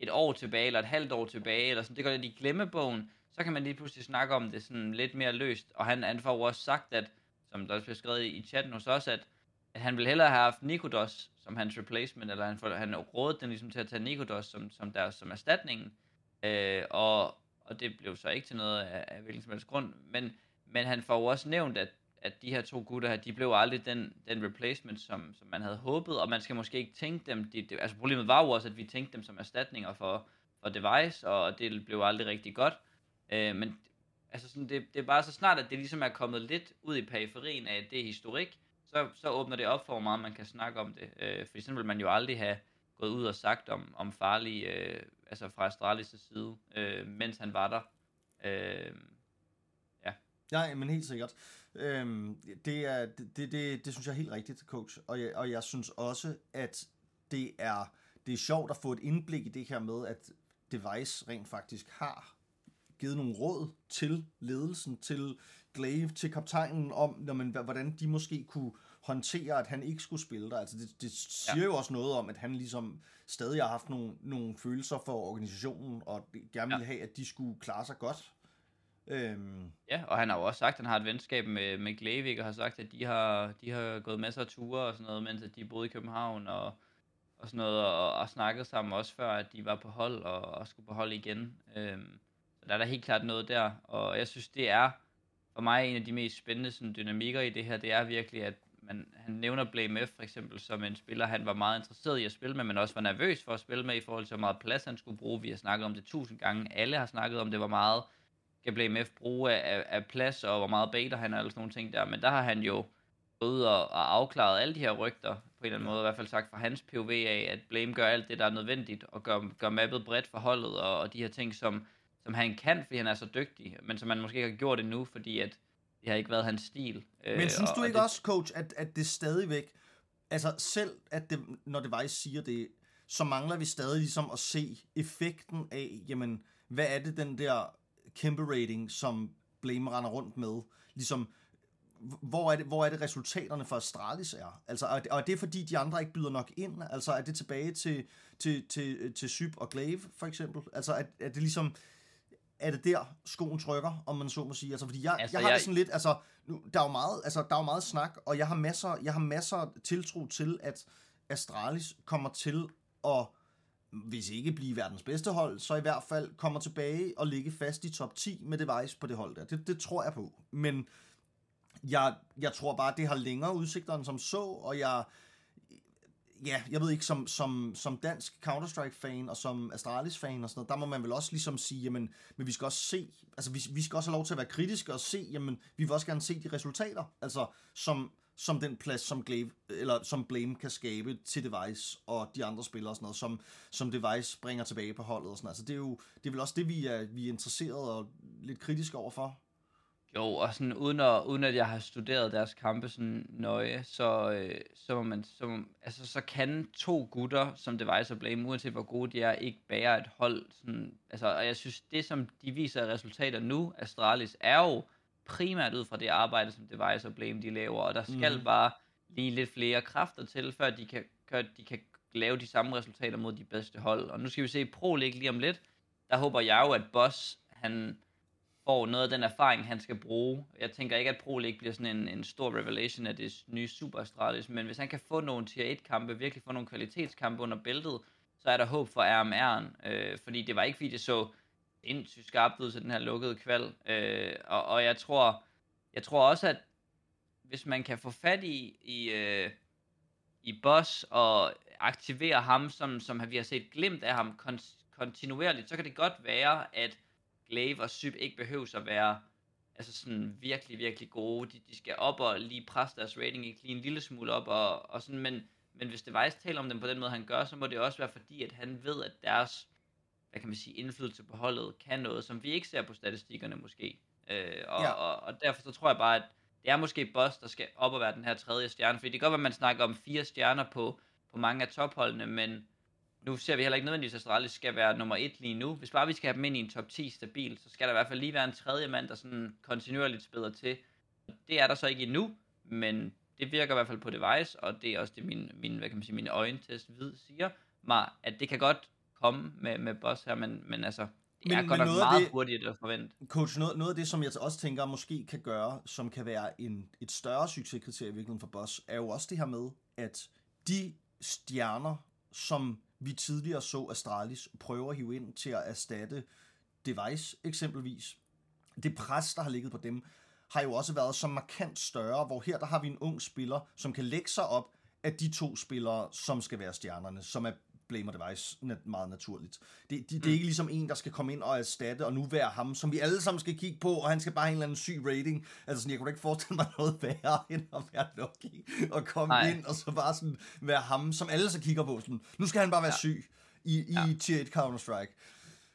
et år tilbage, eller et halvt år tilbage, eller sådan, det går lidt i glemmebogen, så kan man lige pludselig snakke om det sådan lidt mere løst. Og han, han får jo også sagt, at, som der bliver skrevet i chatten hos os, at, at han ville hellere have haft Nikodos som hans replacement, eller han, han rådede den ligesom til at tage Nikodos som, som, der, som erstatningen. Øh, og, og det blev så ikke til noget af, af hvilken som helst grund, men, men han får jo også nævnt, at at de her to gutter her, de blev aldrig den, den replacement, som, som man havde håbet, og man skal måske ikke tænke dem, de, de, altså problemet var jo også, at vi tænkte dem som erstatninger for, for Device, og det blev aldrig rigtig godt, øh, men altså sådan, det, det er bare så snart, at det ligesom er kommet lidt ud i periferien af det historik, så, så åbner det op for, hvor meget man kan snakke om det, øh, for sådan vil man jo aldrig have gået ud og sagt om, om farlige, øh, altså fra Astralis' side, øh, mens han var der. Øh, ja. Ja, men helt sikkert. Øhm, det, er, det, det, det, det synes jeg er helt rigtigt, coach. Og jeg, og jeg synes også, at det er, det er sjovt at få et indblik i det her med, at Device rent faktisk har givet nogle råd til ledelsen, til Glaive, til kaptajnen om, når man, hvordan de måske kunne håndtere, at han ikke skulle spille der. Altså det, det siger ja. jo også noget om, at han ligesom stadig har haft nogle, nogle følelser for organisationen, og gerne ville ja. have, at de skulle klare sig godt. Øhm. Ja, og han har jo også sagt, at han har et venskab med, med Glavik, og har sagt, at de har, de har gået masser af ture og sådan noget, mens at de boede i København, og, og sådan noget, og, og snakket sammen også før, at de var på hold, og, og skulle på hold igen. Øhm, så der er der helt klart noget der, og jeg synes, det er for mig en af de mest spændende sådan, dynamikker i det her, det er virkelig, at man, han nævner Blame F for eksempel som en spiller, han var meget interesseret i at spille med, men også var nervøs for at spille med i forhold til, hvor meget plads han skulle bruge. Vi har snakket om det tusind gange. Alle har snakket om det, var meget skal BMF bruge af, af plads, og hvor meget beta han er, og sådan nogle ting der. Men der har han jo gået og, og afklaret alle de her rygter, på en eller anden måde, i hvert fald sagt fra hans POV af, at Blame gør alt det, der er nødvendigt, og gør, gør mappet bredt for holdet, og, og de her ting, som, som han kan, fordi han er så dygtig, men som han måske ikke har gjort endnu, fordi at det har ikke været hans stil. Men øh, synes du og, ikke og også, coach, at, at det stadigvæk, altså selv, at det, når Device siger det, så mangler vi stadig ligesom at se effekten af, jamen, hvad er det den der kæmpe rating, som Blame render rundt med, ligesom, hvor er det, hvor er det resultaterne for Astralis er? Altså, og er det fordi, de andre ikke byder nok ind? Altså, er det tilbage til, til, til, til Syb og Glaive, for eksempel? Altså, er, er det ligesom, er det der, skoen trykker, om man så må sige? Altså, fordi jeg, altså, jeg har jeg... det sådan lidt, altså, nu, der er jo meget, altså, der er jo meget snak, og jeg har masser, jeg har masser tiltro til, at Astralis kommer til at hvis ikke blive verdens bedste hold, så i hvert fald kommer tilbage og ligge fast i top 10 med Device på det hold der. Det, det tror jeg på. Men jeg, jeg tror bare, det har længere udsigter end som så, og jeg, ja, jeg ved ikke, som, som, som dansk Counter-Strike-fan og som Astralis-fan og sådan noget, der må man vel også ligesom sige, jamen, men vi skal også se, altså vi, vi skal også have lov til at være kritiske og se, jamen, vi vil også gerne se de resultater, altså som, som den plads, som, Glaive, eller, som Blame kan skabe til Device og de andre spillere og sådan noget, som, som Device bringer tilbage på holdet og sådan noget. Altså det er jo det er vel også det, vi er, vi er interesseret og lidt kritiske overfor. Jo, og sådan uden at, uden at jeg har studeret deres kampe sådan nøje, så, øh, så, må man, så, må, altså, så kan to gutter, som Device og Blame, uanset hvor gode de er, ikke bære et hold. Sådan, altså, og jeg synes, det som de viser resultater nu, Astralis, er jo primært ud fra det arbejde, som Device og Blame de laver, og der skal mm. bare lige lidt flere kræfter til, før de kan, før de kan lave de samme resultater mod de bedste hold. Og nu skal vi se Pro League lige om lidt. Der håber jeg jo, at Boss, han får noget af den erfaring, han skal bruge. Jeg tænker ikke, at Pro League bliver sådan en, en stor revelation af det nye Super Astralis, men hvis han kan få nogle tier 1-kampe, virkelig få nogle kvalitetskampe under bæltet, så er der håb for RMR'en, øh, fordi det var ikke, fordi det så sindssygt skarpt ud til den her lukkede kval, øh, og, og jeg tror, jeg tror også, at hvis man kan få fat i, i, øh, i Boss og aktivere ham, som, som vi har set glemt af ham kon- kontinuerligt, så kan det godt være, at Glaive og Syb ikke behøver at være altså sådan virkelig, virkelig gode. De, de skal op og lige presse deres rating ikke lige en lille smule op, og, og sådan, men, men hvis Device taler om dem på den måde, han gør, så må det også være fordi, at han ved, at deres, hvad kan man sige, indflydelse på holdet kan noget, som vi ikke ser på statistikkerne måske. Øh, og, ja. og, og derfor så tror jeg bare, at det er måske Boss, der skal op og være den her tredje stjerne, fordi det kan godt være, at man snakker om fire stjerner på, på mange af topholdene, men nu ser vi heller ikke nødvendigvis, at Astralis skal være nummer et lige nu. Hvis bare vi skal have dem ind i en top 10 stabil, så skal der i hvert fald lige være en tredje mand, der sådan kontinuerligt spiller til. Det er der så ikke endnu, men det virker i hvert fald på device, og det er også det, min, min, hvad kan man sige, min øjentest vid siger mig, at det kan godt komme med, med boss her, men, men altså, det men, er godt nok meget det, hurtigt at forvente. Coach, noget, noget af det, som jeg også tænker, måske kan gøre, som kan være en, et større succeskriterie i virkeligheden for Boss, er jo også det her med, at de stjerner, som vi tidligere så Astralis prøve at hive ind til at erstatte Device eksempelvis. Det pres, der har ligget på dem, har jo også været så markant større, hvor her der har vi en ung spiller, som kan lægge sig op af de to spillere, som skal være stjernerne, som er Blame og Device meget naturligt. Det, det, det er ikke ligesom en, der skal komme ind og erstatte, og nu være ham, som vi alle sammen skal kigge på, og han skal bare have en eller anden syg rating. Altså sådan, jeg kunne da ikke forestille mig [LAUGHS] noget værre, end at være Lucky, og komme Nej. ind, og så bare sådan være ham, som alle så kigger på. Sådan, nu skal han bare være ja. syg i, i ja. tier 1 Counter-Strike.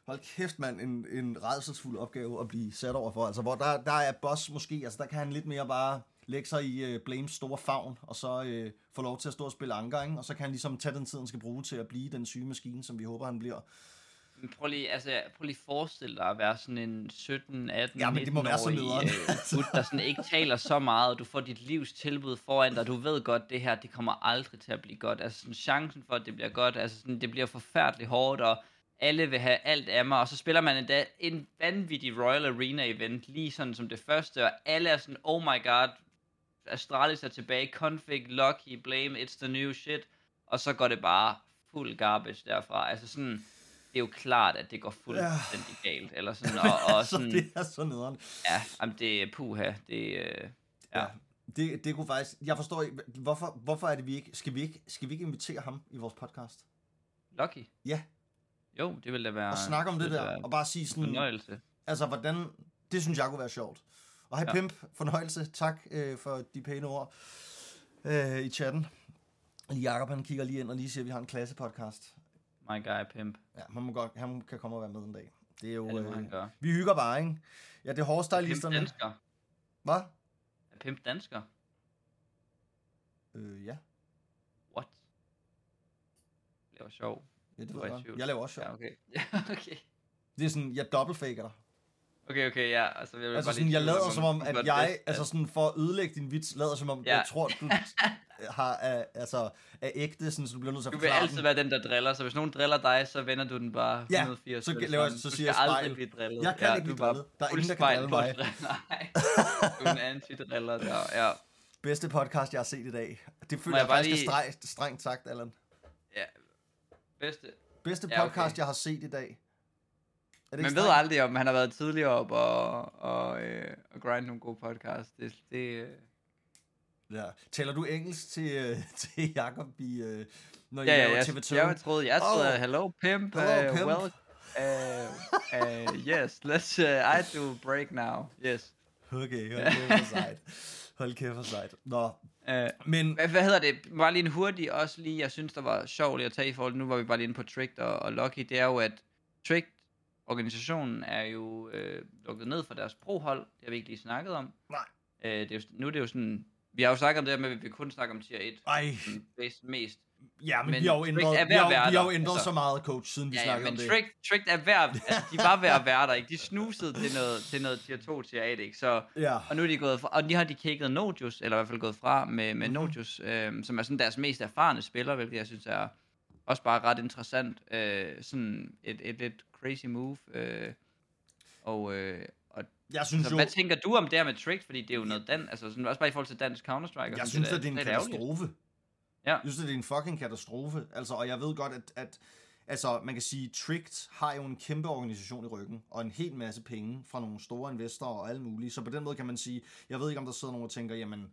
Hold kæft, mand, en, en redselsfuld opgave at blive sat over for. Altså, hvor der, der er boss måske, altså der kan han lidt mere bare lægge sig i uh, Blames store favn, og så uh, få lov til at stå og spille anker, ikke? og så kan han ligesom tage den tid, han skal bruge til at blive den syge maskine, som vi håber, han bliver. Men prøv lige, altså, prøv lige forestille dig at være sådan en 17, 18, ja, men det må være så nederen. uh, der sådan ikke taler så meget, og du får dit livs tilbud foran dig, du ved godt, det her, det kommer aldrig til at blive godt. Altså sådan, chancen for, at det bliver godt, altså sådan, det bliver forfærdeligt hårdt, og alle vil have alt af mig, og så spiller man endda en vanvittig Royal Arena event, lige sådan som det første, og alle er sådan, oh my god, Astralis er tilbage, config, lucky, blame, it's the new shit, og så går det bare fuld garbage derfra. Altså sådan, det er jo klart, at det går fuldstændig ja. galt, eller [LAUGHS] sådan, og, og sådan, så det er så nederen. Ja, jamen det er puha, det øh, ja. ja. Det, det kunne faktisk, jeg forstår ikke, hvorfor, hvorfor er det vi ikke, skal vi ikke, skal vi ikke invitere ham i vores podcast? Lucky? Ja. Jo, det ville da være... Og snakke om det, det der, og bare sige sådan... Fornøjelse. Altså, hvordan... Det synes jeg kunne være sjovt. Og hej ja. Pimp, fornøjelse. Tak øh, for de pæne ord øh, i chatten. Jakob han kigger lige ind og lige siger, at vi har en klassepodcast. My guy Pimp. Ja, han, må godt, han kan komme og være med en dag. Det er jo... Ja, det øh, vi hygger bare, ikke? Ja, det er hårdstylisterne. Pimp dansker. Hvad? Er Pimp dansker? Øh, ja. What? Det var sjov. Ja, det ved jeg Jeg laver også sjov. Ja, okay. [LAUGHS] okay. Det er sådan, jeg dobbeltfaker dig. Okay, okay, ja. Altså, jeg, altså sådan, jeg lader som om, at jeg, altså sådan for at ødelægge din vits, lader som om, ja. jeg tror, du [LAUGHS] har, er, altså, er ægte, sådan, så du bliver nødt til at Du vil altid den. være den, der driller, så hvis nogen driller dig, så vender du den bare 180. Ja, så, laver, så, så siger jeg spejl. blive drillet. Jeg kan ja, ikke blive drillet. Der er ingen, der kan drille mig. [LAUGHS] Nej, du er en anti-driller der, ja. Bedste podcast, jeg har set i dag. Det føler jeg, jeg faktisk lige... er strengt sagt, Allan. Ja, bedste. Bedste podcast, ja, okay. jeg har set i dag. Man ved aldrig, om han har været tidligere op og, og, øh, og grind nogle gode podcasts. Det, det, øh, Ja. Taler du engelsk til, øh, [LAUGHS] til Jacob i, øh, når I Ja, ja, laver jeg, TV2? jeg troede, jeg troede, Oh. hello pimp, Hello, uh, pimp." well, uh, uh, yes, let's, uh, I do break now, yes. Okay, hold kæft for sejt. Hold kæft for sejt. Nå, Uh, men hvad, hvad hedder det? Bare lige en hurtig også lige, jeg synes, der var sjovt at tage i forhold nu var vi bare lige inde på Tricked og, og Lucky, det er jo, at Tricked organisationen er jo øh, lukket ned for deres prohold, det har vi ikke lige snakket om. Nej. Øh, det er jo, nu er det jo sådan, vi har jo snakket om det her med, at vi kun snakker om tier 1, ej, bedst, mest. ja, men, Men vi har jo Trick ændret, er vi har, vi har jo ændret altså. så meget, coach, siden vi Ja, ja, snakkede men om det. Tricked, Tricked er at- [LAUGHS] altså, de var ved at være der, ikke? De snusede til noget, til noget tier 2, tier 1, ikke? Så, Ja, og nu er de gået fra, og de har de kigget Nojus, eller i hvert fald gået fra med, med Mhm. mm-hmm. Nojus, øh, som er sådan deres mest erfarne spiller, hvilket jeg synes er også bare ret interessant. Øh, sådan et, et lidt crazy move. Øh, og, øh, og jeg synes så, jo, hvad tænker du om det her med Tricked? Fordi det er jo noget dan, altså sådan, også bare i forhold til dansk Counter-Strike. jeg synes, da- at det er en katastrofe. Ja. Jeg synes, det er en fucking katastrofe. Altså, og jeg ved godt, at, at altså, man kan sige, Tricked har jo en kæmpe organisation i ryggen, og en hel masse penge fra nogle store investorer og alle mulige. Så på den måde kan man sige, jeg ved ikke, om der sidder nogen og tænker, jamen,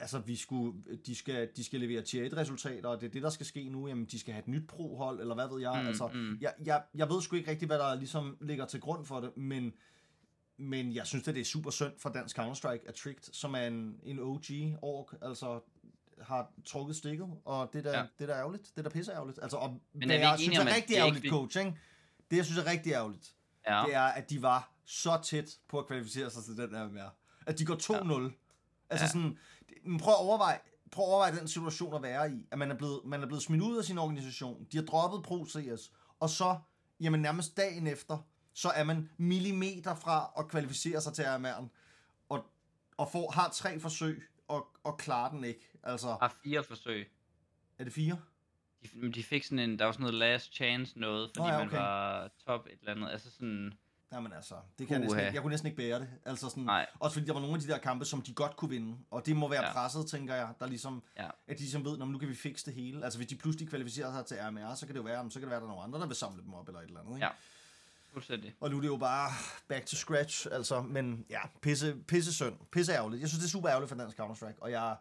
altså, vi skulle, de, skal, de skal levere tier 1-resultater, og det er det, der skal ske nu. Jamen, de skal have et nyt pro-hold, eller hvad ved jeg. Mm, altså, mm. jeg, jeg, jeg ved sgu ikke rigtig, hvad der ligesom ligger til grund for det, men, men jeg synes, at det er super synd for dansk Counter-Strike, at Tricked, som er en, en OG-org, altså har trukket stikket, og det der, ja. Det der er ærgerligt. Det der pisser ærgerligt. Altså, og Men vi jeg synes er rigtig det er ærgerligt, ikke- coach, ikke? Det, jeg synes er rigtig ærgerligt, Ja. det er, at de var så tæt på at kvalificere sig til den her. At de går 2-0. Ja. Altså Ja. sådan, men prøv at overveje, prøv at overveje den situation at være i, at man er blevet, man er blevet smidt ud af sin organisation, de har droppet Pro CS, og så, jamen nærmest dagen efter, så er man millimeter fra at kvalificere sig til RMR'en, og, og får, har tre forsøg, og, og klarer den ikke. Altså, Har fire forsøg. er det fire? De, de fik sådan en, der var sådan noget last chance noget, fordi Nå ja, man okay. var top et eller andet. Altså sådan, Jamen altså, det kan jeg, næsten ikke, jeg kunne næsten ikke bære det. Altså sådan, Nej. Også fordi der var nogle af de der kampe, som de godt kunne vinde. Og det må være ja. Presset, tænker jeg, der ligesom, Ja. at de ligesom ved, "Nå, men nu kan vi fikse det hele. Altså hvis de pludselig kvalificerer sig til RMR, så kan det jo være, så kan det være, at der er nogle andre, der vil samle dem op eller et eller andet. Ikke? Ja. fuldstændig. Og nu er det jo bare back to scratch, altså, men ja, pisse, pisse synd, pisse ærgerligt. Jeg synes, det er super ærgerligt for dansk Counter-Strike, og jeg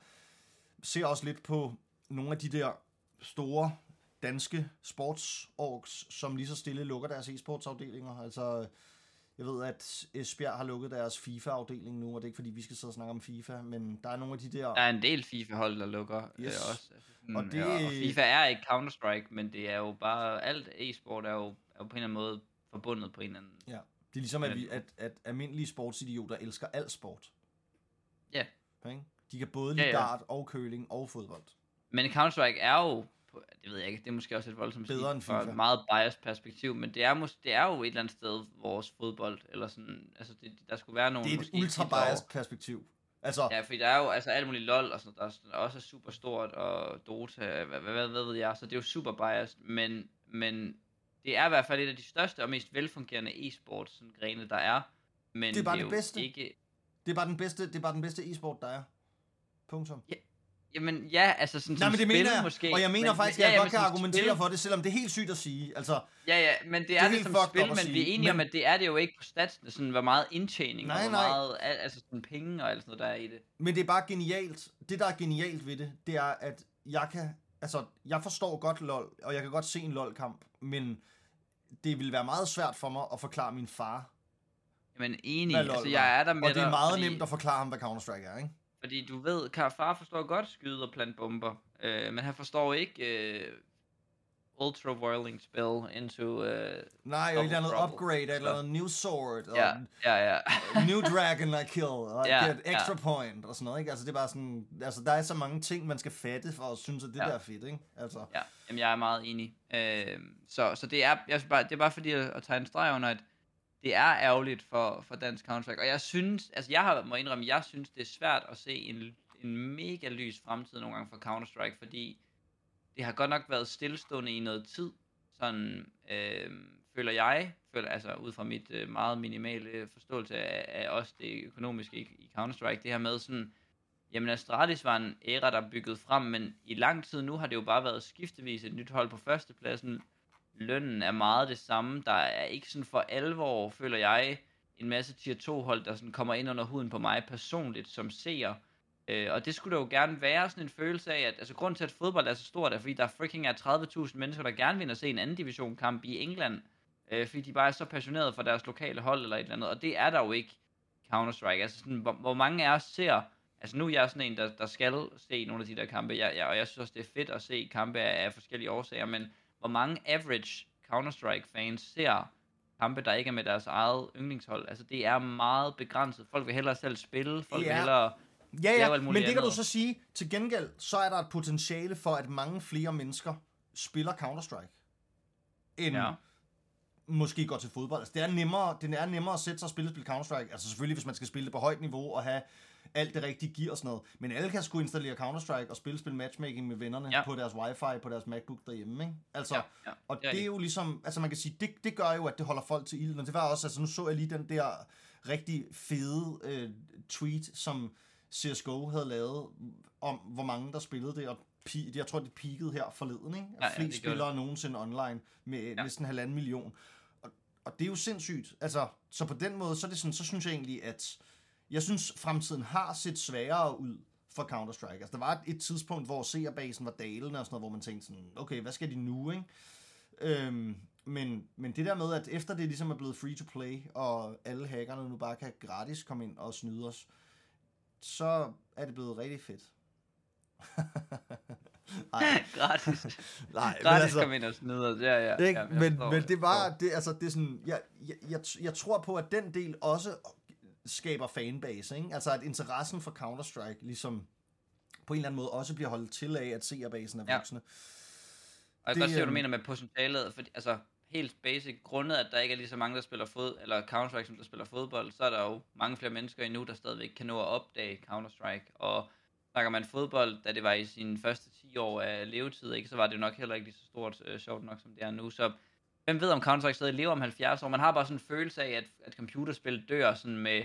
ser også lidt på nogle af de der store danske sportsorgs, som lige så stille lukker deres e-sportsafdelinger. Altså, jeg ved, at Esbjerg har lukket deres FIFA-afdeling nu, og det er ikke fordi, vi skal sidde og snakke om FIFA, men der er nogle af de der... Der er en del FIFA-hold, der lukker yes. Yes. øh, også. Altså sådan, Og og, det- det... og FIFA er ikke Counter-Strike, men det er jo bare, alt e-sport er jo, er jo på en eller anden måde forbundet på en eller anden... Ja, det er ligesom, at, vi, at, at almindelige sportsidioter elsker al sport. Ja. Ikke? De kan både lide Ja, ja, ja. dart og curling og fodbold. Men Counter-Strike er jo, på- det ved jeg ikke, det er måske også et voldsomt Bedre end FIFA. et meget biased perspektiv, men det er, mås- det er jo et eller andet sted vores fodbold, eller sådan, altså det, der skulle være nogle Det er et måske ultra biased perspektiv. Altså, Ja, fordi der er jo altså alt muligt LOL og sådan noget, der er- også er super stort, og Dota, hvad, hvad, hvad, ved jeg, så det er jo super biased, men, men det er i hvert fald et af de største og mest velfungerende e-sports grene, der er. Men Det er bare det det jo bedste. Ikke, det er bare den bedste, det er bare den bedste e-sport, der er. Punktum. Jamen ja, altså sådan Nej, men det spil mener jeg, måske. og jeg mener men, faktisk, ja, at jeg ja, godt kan argumentere spil, for det, selvom det er helt sygt at sige. Altså, Ja, ja, men det er, det, helt som spil, men sige, vi er enige om, men- at det er det jo ikke på statsene, sådan hvor meget indtjening, Nej, og hvor nej. meget, al- altså sådan penge og alt sådan noget, der er i det. men det er bare genialt. Det, der er genialt ved det, det er, at jeg kan... Altså, jeg forstår godt LOL, og jeg kan godt se en LOL-kamp, men det vil være meget svært for mig at forklare min far, Jamen enig, altså jeg er der med Og det er dig, meget fordi... nemt at forklare ham, hvad Counter-Strike er, ikke? Fordi du ved, Kar far forstår godt skyde og plante bomber, øh, men han forstår ikke øh, ultra whirling spell into... Øh, Nej, et eller andet trouble. upgrade, eller noget new sword, og ja, ja, ja. [LAUGHS] new dragon I kill, og Ja, get extra ja. point, og sådan noget, ikke? Altså, det er bare sådan... Altså, der er så mange ting, man skal fatte for at synes, at det Ja. der er fedt, ikke? Altså, ja. Jamen, jeg er meget enig. Øh, så, så det er, jeg bare, det er bare fordi at, at tage en streg under, at det er ærgerligt for, for dansk Counter-Strike. Og jeg synes, altså jeg har, må indrømme, jeg synes, det er svært at se en, en mega lys fremtid nogle gange for Counter-Strike, fordi det har godt nok været stillestående i noget tid, sådan øh, føler jeg, føler, altså ud fra mit øh, meget minimale forståelse af, af også det økonomiske i, i Counter-Strike, det her med sådan, jamen Astralis var en æra, der er bygget frem, men i lang tid nu har det jo bare været skiftevis et nyt hold på førstepladsen. Lønnen er meget det samme. Der er ikke sådan for alvor, føler jeg, en masse tier 2 hold, der sådan kommer ind under huden på mig personligt som seer. Øh, og det skulle der jo gerne være sådan en følelse af, at altså grunden til, at fodbold er så stort, er fordi der freaking er 30.000 mennesker, der gerne vil se en anden division kamp i England, øh, fordi de bare er så passionerede for deres lokale hold eller et eller andet, og det er der jo ikke Counter-Strike. Altså sådan, hvor, hvor mange af os ser, altså nu er jeg sådan en, der, der skal se nogle af de der kampe, jeg, jeg, og jeg synes også, det er fedt at se kampe af, af forskellige årsager, men hvor mange average Counter-Strike-fans ser kampe, der ikke er med deres eget yndlingshold. Altså, det er meget begrænset. Folk vil hellere selv spille, folk Ja. vil hellere... Ja, ja, men det kan du så sige. Til gengæld, så er der et potentiale for, at mange flere mennesker spiller Counter-Strike, end Ja. måske går til fodbold. Altså, det er nemmere, det er nemmere at sætte sig og spille spil Counter-Strike. Altså selvfølgelig, hvis man skal spille det på højt niveau og have alt det rigtige gear og sådan noget. Men alle kan sgu installere Counter-Strike og spille spil matchmaking med vennerne Ja. på deres wifi, på deres MacBook derhjemme, ikke? Altså, Ja, ja, og det er det er jo ligesom, altså man kan sige, det, det gør jo, at det holder folk til ilden. Og det var også, altså nu så jeg lige den der rigtig fede øh, tweet, som CSGO havde lavet, om hvor mange der spillede det, og jeg tror, det peakede her forleden, ikke? Ja, ja, flest spillere nogensinde online med ja. næsten halvanden million. Og, og det er jo sindssygt. Altså, så på den måde, så, er det sådan, så synes jeg egentlig, at jeg synes, fremtiden har set sværere ud for Counter-Strike. Altså, der var et, et tidspunkt, hvor seerbasen var dalende og sådan noget, hvor man tænkte sådan, okay, hvad skal de nu, ikke? Øhm, men, men det der med, at efter det ligesom er blevet free to play, og alle hackerne nu bare kan gratis komme ind og snyde os, så er det blevet rigtig fedt. [LAUGHS] Nej, [LAUGHS] Gratis. [LAUGHS] nej, Gratis altså, kom ind og snyde os. Ja, ja. ikke? ja, jeg men, men det var, det, altså, det er sådan, jeg, jeg, jeg, jeg tror på, at den del også skaber fanbase, ikke? Altså, at interessen for Counter-Strike ligesom på en eller anden måde også bliver holdt til af, at seerbasen er Ja. voksne. Og jeg kan godt se, hvad du øhm, mener med potentialet, fordi altså helt basic, grundet at der ikke er lige så mange, der spiller fod, eller Counter-Strike, som der spiller fodbold, så er der jo mange flere mennesker endnu, der stadigvæk kan nå at opdage Counter-Strike, og snakker man fodbold, da det var i sine første 10 år af levetid, ikke, så var det jo nok heller ikke lige så stort, øh, sjovt nok, som det er nu, så hvem ved, om Counter-Strike stadig lever om 70 år, man har bare sådan en følelse af, at, at computerspil dør sådan med,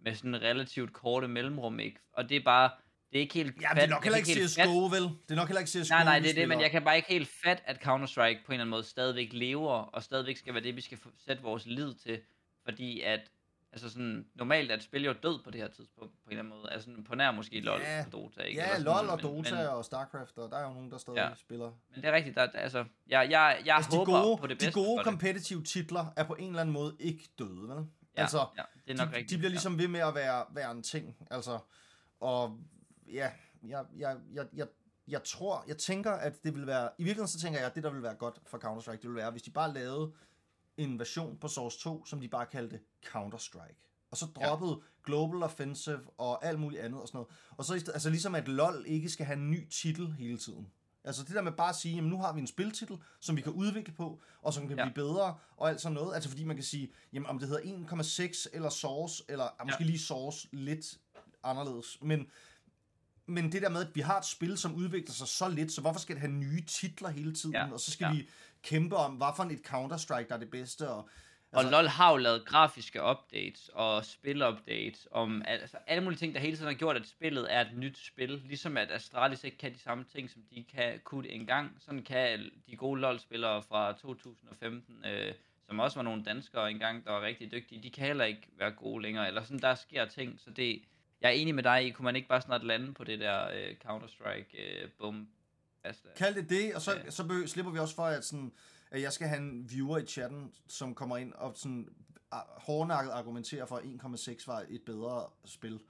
med sådan relativt korte mellemrum, ikke, og det er bare, det er ikke helt Ja, det er nok heller ikke fat- CSGO, vel? Det er nok heller ikke CSGO, Nej, nej, det er det, men jeg kan bare ikke helt fat, at Counter-Strike på en eller anden måde stadigvæk lever, og stadigvæk skal være det, vi skal sætte vores lid til, fordi at, altså sådan, normalt er et spil jo død på det her tidspunkt, på en eller anden måde, altså sådan på nær måske LoL Ja. og Dota, ikke? Ja, Eller LoL sådan, og men- Dota men, og StarCraft, og der er jo nogen, der stadig Ja. spiller. men det er rigtigt, der, altså, jeg, jeg, jeg Altså, de håber gode, på det de bedste gode for det. competitive titler er på en eller anden måde ikke døde, vel? Ja, altså, ja, det er nok de, rigtigt. de bliver ligesom ved med at være, være en ting, altså, og ja, jeg, jeg, jeg, jeg, jeg tror, jeg tænker, at det vil være, i virkeligheden så tænker jeg, at det der vil være godt for Counter-Strike, det vil være, hvis de bare lavede en version på Source 2, som de bare kaldte Counter-Strike. Og så droppede ja. Global Offensive og alt muligt andet og sådan noget. Og så altså ligesom at LoL ikke skal have en ny titel hele tiden. Altså det der med bare at sige, jamen nu har vi en spiltitel, som vi kan udvikle på, og som kan Ja. blive bedre, og alt sådan noget. Altså fordi man kan sige, jamen om det hedder 1,6 eller Source, eller ja. måske lige Source lidt anderledes. Men, men det der med, at vi har et spil, som udvikler sig så lidt, så hvorfor skal det have nye titler hele tiden? Ja. Og så skal Ja. vi kæmpe om, hvad for et Counter-Strike, der er det bedste. Og, Og LoL har jo lavet grafiske updates og spil-updates om altså, alle mulige ting, der hele tiden har gjort, at spillet er et nyt spil. Ligesom at Astralis ikke kan de samme ting, som de kan, kunne engang. Sådan kan de gode LoL-spillere fra 2015, øh, som også var nogle danskere engang, der var rigtig dygtige, de kan heller ikke være gode længere. Eller sådan, der sker ting. Så det, jeg er enig med dig i, kunne man ikke bare snart lande på det der øh, Counter-Strike øh, bum Altså, Kald det det, og så, ja. så slipper vi også for, at, sådan, at jeg skal have en viewer i chatten, som kommer ind og sådan hårdnakket argumenterer for, at 1,6 var et bedre spil.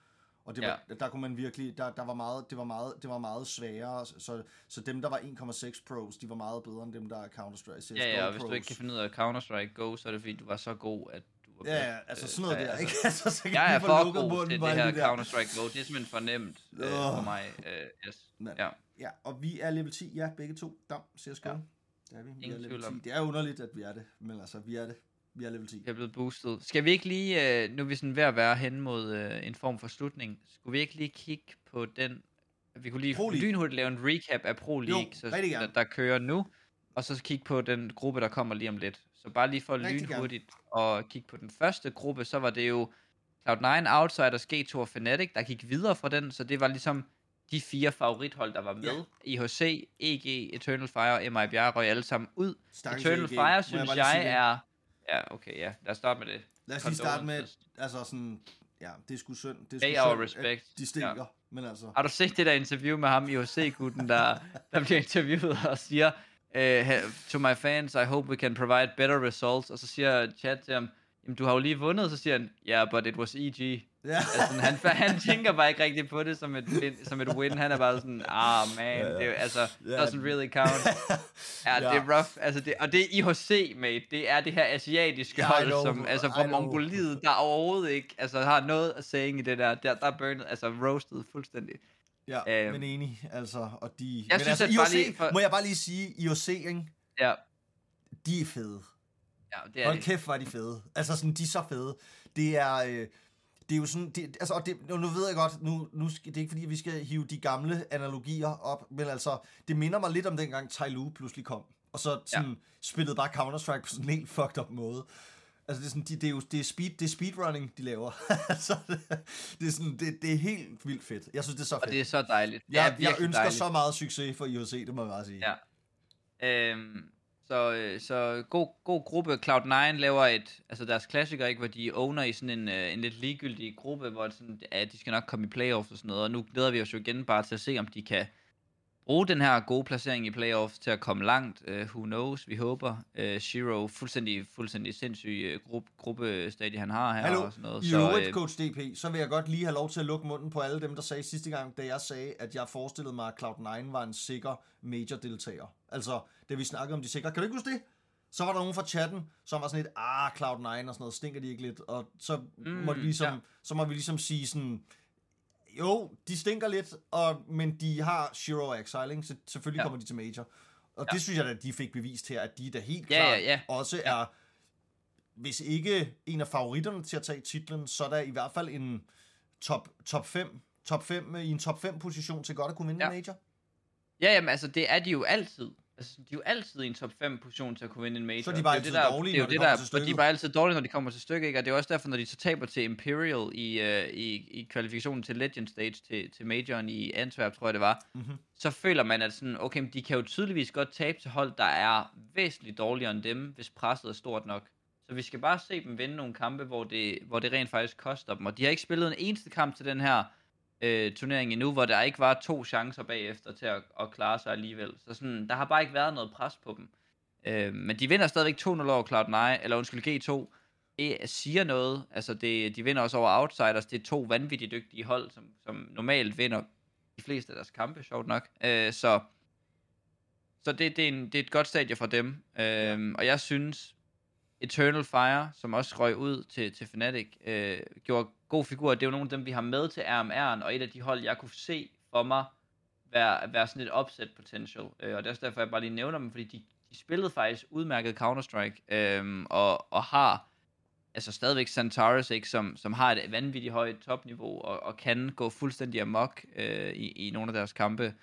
Og det var, ja. der kunne man virkelig, der, der var meget, det var meget, det var meget sværere, så, så dem, der var 1,6 pros, de var meget bedre end dem, der er Counter-Strike. CS:GO ja, ja, og hvis pros. du ikke kan finde ud af Counter-Strike Go, så er det fordi, du var så god, at du var Ja, ja, altså Øh, sådan noget så, der, altså, ikke? [LAUGHS] Altså, så kan Jeg er for god til det her. Counter-Strike Go. Det er simpelthen for nemt øh, for mig. Øh, yes. Men- Ja. Ja, og vi er level 10, ja, begge to. Dam, CSGO. Ja. Det er vi. vi Ingen er level tvivl 10. om. Det er underligt, at vi er det, men altså, vi er det. Vi er level 10. Vi er blevet boostet. Skal vi ikke lige, øh, nu er vi sådan ved at være hen mod øh, en form for slutning, skulle vi ikke lige kigge på den, vi kunne lige lynhurtigt lave en recap af Pro League, så, rigtig der, gerne. der kører nu, og så kigge på den gruppe, der kommer lige om lidt. Så bare lige for Rigtig lynhurtigt og kigge på den første gruppe, så var det jo Cloud9, Outsiders, G2 og Fnatic, der gik videre fra den, så det var ligesom de fire favorithold, der var med. Ja. IHC, EG, Eternal Fire og MIBR røg alle sammen ud. Stakkels Eternal. Må Fire, jeg synes jeg, det? er... Ja, okay, ja. Lad os starte med det. Lad os lige starte med, altså sådan, ja, det er sgu synd. Det er sgu synd, respect. de stinker. Ja. Men altså, Har du set det der interview med ham, IOC-gutten, der, der bliver interviewet og siger, uh, to my fans, I hope we can provide better results. Og så siger chat til ham, jamen du har jo lige vundet, så siger han, yeah, but it was EG. Ja. Altså, han, han tænker bare ikke rigtig på det som et, win- som et win. Han er bare sådan, ah man, Ja, ja. det er, altså, Ja. doesn't really count. Ja, [LAUGHS] Ja. det er rough. Altså, det, og det er IHC, mate. Det er det her asiatiske Ja, hold, know. som, altså fra. Mongoliet, der overhovedet ikke altså, har noget at sige i det der. Der, der er burnet, altså roasted fuldstændig. Ja, Øhm. men enig, altså, og de... Jeg men synes, altså, IOC, lige for- må jeg bare lige sige, IOC, ikke? Ja, de er fede. ja det er Hold kæft, hvor er de fede. Altså, sådan, de er så fede. Det er, øh, det er jo sådan, det, altså, og det, nu ved jeg godt, nu, nu skal, det er ikke fordi, vi skal hive de gamle analogier op, men altså, det minder mig lidt om dengang Tai Lu pludselig kom, og så sådan, ja. spillede bare Counter-Strike på sådan en helt fucked up måde. Altså, det er, sådan, de, det er jo det er speed, det er speedrunning, de laver. [LAUGHS] altså, det, det, er sådan, det, det er helt vildt fedt. Jeg synes, det er så fedt. Og det er så dejligt. Jeg, jeg ønsker dejligt. så meget succes for IOC, det må jeg bare sige. Ja. Øhm, så, øh, så god, god gruppe. Cloud9 laver et, altså deres klassiker, ikke, hvor de owner i sådan en, øh, en lidt ligegyldig gruppe, hvor det sådan, ja, de skal nok komme i playoffs og sådan noget, og nu glæder vi os jo igen bare til at se, om de kan bruge den her gode placering i playoffs til at komme langt. Uh, who knows, vi håber. Uh, Shiro, fuldstændig, fuldstændig sindssyg uh, gruppe, gruppestadie, han har her Hallo, og sådan noget. i Så, øvrigt, øh, Coach DP, så vil jeg godt lige have lov til at lukke munden på alle dem, der sagde sidste gang, da jeg sagde, at jeg forestillede mig, at Cloud9 var en sikker major-deltager. Altså, da vi snakkede om de sikre. Kan du ikke huske det? Så var der nogen fra chatten, som var sådan lidt, ah, Cloud9 og sådan noget, stinker de ikke lidt? Og så, mm, måtte vi ligesom, ja. så må vi ligesom sige sådan, jo, de stinker lidt, og, men de har Shiro og Exiling, så selvfølgelig Ja. kommer de til major. Og Ja. det synes jeg da, de fik bevist her, at de da helt klart ja, ja. også Ja. er hvis ikke en af favoritterne til at tage titlen, så er der i hvert fald en top, top 5, top 5 i en top 5 position til godt at kunne vinde ja. major. Ja, jamen altså, det er de jo altid. Altså, de er jo altid i en top 5 position til at kunne vinde en major. Så er de bare det jo det, der, dårlige, det er jo det der, til stykket. de er bare altid dårlige, når de kommer til stykket, ikke? Og det er også derfor, når de så taber til Imperial i, øh, i, i kvalifikationen til Legend Stage, til, til majoren i Antwerp, tror jeg det var, Mm-hmm. så føler man, at sådan, okay, men de kan jo tydeligvis godt tabe til hold, der er væsentligt dårligere end dem, hvis presset er stort nok. Så vi skal bare se dem vinde nogle kampe, hvor det, hvor det rent faktisk koster dem. Og de har ikke spillet en eneste kamp til den her øh, turnering endnu, hvor der ikke var to chancer bagefter til at, at klare sig alligevel. Så sådan, der har bare ikke været noget pres på dem. Øh, men de vinder stadigvæk 2-0 over Cloud9, eller undskyld, G2. Det siger noget. Altså, det, de vinder også over Outsiders. Det er to vanvittigt dygtige hold, som, som normalt vinder de fleste af deres kampe, sjovt nok. Øh, så så det, det, er en, det er et godt stadie for dem. Øh, og jeg synes, Eternal Fire, som også røg ud til, til Fnatic, øh, gjorde god figur. Det er jo nogle af dem, vi har med til RMR'en, og et af de hold, jeg kunne se for mig være, være sådan et upset potential. Øh, og det er også derfor, jeg bare lige nævner dem, fordi de, de spillede faktisk udmærket Counter-Strike, øh, og, og har altså stadigvæk Santaris, ikke, som, som har et vanvittigt højt topniveau, og, og kan gå fuldstændig amok øh, i, i nogle af deres kampe.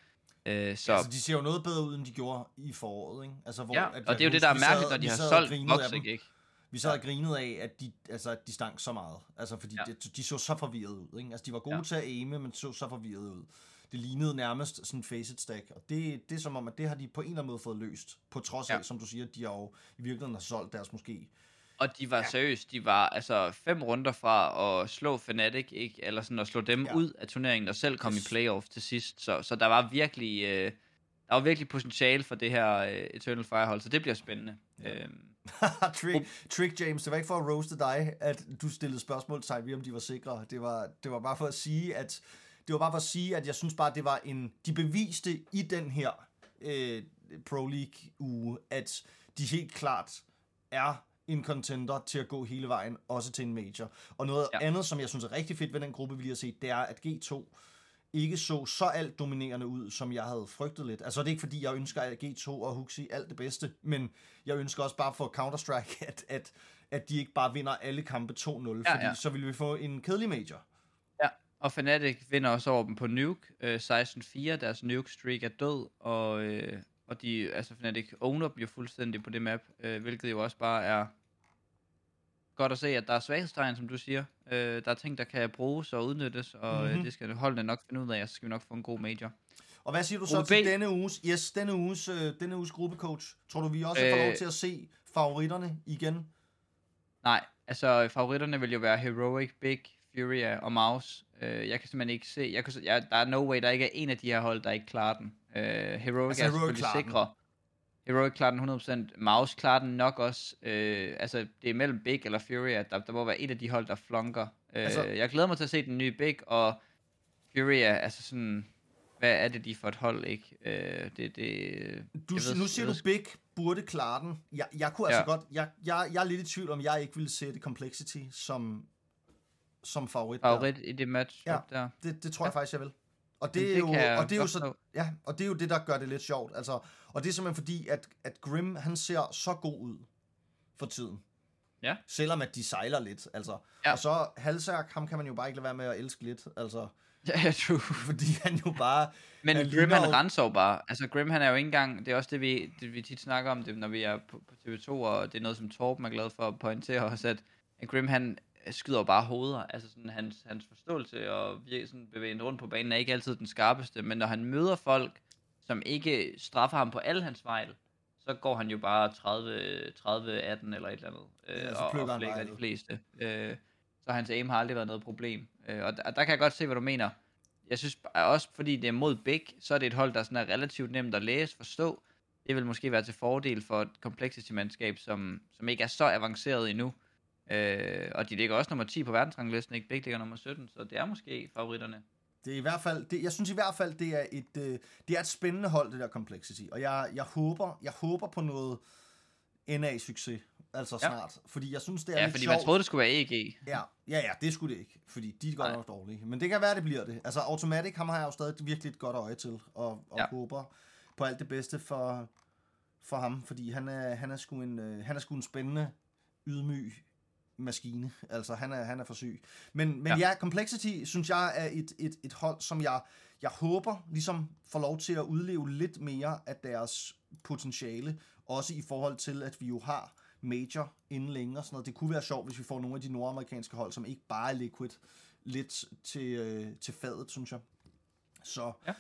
Øh, så Altså, de ser jo noget bedre ud, end de gjorde i foråret, ikke? Altså, hvor, ja, at og det er jo det, der er mærkeligt, når de har solgt Voxic, ikke? Vi sad og grinede af, at de, altså, at de stank så meget. Altså, fordi Ja. ja. de, de så så forvirret ud, ikke? Altså, de var gode Ja. ja. til at aime, men så så forvirret ud. Det lignede nærmest sådan en facet stack, og det, det er som om, at det har de på en eller anden måde fået løst. På trods af, Ja. som du siger, de har jo i virkeligheden har solgt deres måske Og de var ja. seriøst, de var altså fem runder fra at slå Fnatic, ikke? eller sådan at slå dem ja. Ja. ud af turneringen, og selv komme Yes. i playoff til sidst. Så, så der var virkelig, øh, der var virkelig potentiale for det her øh, Eternal Fire hold, så det bliver spændende. Ja. Øhm, [LAUGHS] trick, trick James, det var ikke for at roaste dig, at du stillede spørgsmål til ved, om de var sikre. Det var, det var bare for at sige, at det var bare for at sige, at jeg synes bare, det var en... De beviste i den her øh, Pro League uge, at de helt klart er en contender til at gå hele vejen, også til en major. Og noget ja. andet, som jeg synes er rigtig fedt ved den gruppe, vi lige har set, det er, at G2 ikke så så alt dominerende ud, som jeg havde frygtet lidt. Altså det er ikke fordi, jeg ønsker at G2 og Huxi alt det bedste, men jeg ønsker også bare for Counter-Strike, [LAUGHS] at, at, at de ikke bare vinder alle kampe 2-0, ja, fordi ja. så vil vi få en kedelig major. ja. Og Fnatic vinder også over dem på Nuke, øh, 16-4, deres Nuke streak er død, og, øh, og de, altså Fnatic owner bliver fuldstændig på det map, øh, hvilket jo også bare er godt at se, at der er svaghedstegn, som du siger. Øh, der er ting, der kan bruges og udnyttes, og mm-hmm. øh, Mhm. det skal holdene nok finde ud af, og så skal vi nok få en god major. Og hvad siger du så Gruppe til B. denne uges, yes, denne uges, øh, denne uges gruppecoach? Tror du, vi også øh, får Øh. lov til at se favoritterne igen? Nej, altså favoritterne vil jo være Heroic, Big, Furia og Mouse. Øh, jeg kan simpelthen ikke se, jeg kan, jeg, der er no way, der ikke er en af de her hold, der ikke klarer den. Øh, Heroic altså, er Heroic selvfølgelig sikre. Heroic klarer den 100%. Mouse klarer den nok også. Øh, altså, det er mellem Big eller Furia. Der, der må være et af de hold, der flunker. Øh, altså, jeg glæder mig til at se den nye Big, og Furia, altså sådan hvad er det de for et hold, ikke? Øh, det, det, du, ved, nu siger du, Big burde klare den. Jeg, jeg kunne altså ja. godt, jeg, jeg, jeg er lidt i tvivl om, jeg ikke ville sætte Complexity som, som favorit. Favorit der. i det match ja, der. Det, det tror jeg faktisk, jeg vil. Og det, er jo, og det er jo så, ja, og det er jo det, der gør det lidt sjovt. Altså, og det er simpelthen fordi, at, at Grim, han ser så god ud for tiden. Ja. Selvom at de sejler lidt, altså. Ja. Og så Halsærk, ham kan man jo bare ikke lade være med at elske lidt, altså. [LAUGHS] Ja, true. Fordi han jo bare... Men Grim, han renser jo bare. Altså, Grim, han er jo ikke engang... Det er også det, vi, det, vi tit snakker om, det, når vi er på, på TV2, og det er noget, som Torben er glad for at pointere os, at, at Grim, han skyder jo bare hoveder. Altså, sådan, hans, hans forståelse og sådan, bevæge rundt på banen er ikke altid den skarpeste, men når han møder folk, som ikke straffer ham på alle hans fejl, så går han jo bare 30, 30 18 eller et eller andet, øh, ja, og, og flækker de fleste. Øh, så hans aim har aldrig været noget problem. Øh, og der, der kan jeg godt se, hvad du mener. Jeg synes også, fordi det er mod Big, så er det et hold, der sådan er relativt nemt at læse, forstå. Det vil måske være til fordel for et complexity-mandskab, som, som ikke er så avanceret endnu. Øh, og de ligger også nummer 10 på verdensranglisten, ikke? Big ligger nummer 17, så det er måske favoritterne. Det er i hvert fald, det, jeg synes i hvert fald, det er et, øh, det er et spændende hold, det der Complexity. Og jeg, jeg, håber, jeg håber på noget NA-succes altså ja. snart. Fordi jeg synes, det er ja, lidt fordi sjovt. man troede, det skulle være EG. Ja, ja, ja, det skulle det ikke. Fordi de er godt nok dårlige. Men det kan være, det bliver det. Altså Automatic, ham har jeg jo stadig virkelig et godt øje til. Og, og ja. håber på alt det bedste for, for ham. Fordi han er, han er, sgu en, øh, han er sgu en spændende, ydmyg maskine. Altså, han er, han er for syg. Men, men ja. ja, Complexity, synes jeg, er et, et, et hold, som jeg, jeg håber ligesom får lov til at udleve lidt mere af deres potentiale. Også i forhold til, at vi jo har major inden længe og sådan noget. Det kunne være sjovt, hvis vi får nogle af de nordamerikanske hold, som ikke bare er liquid, lidt til, øh, til fadet, synes jeg. Så. Ja.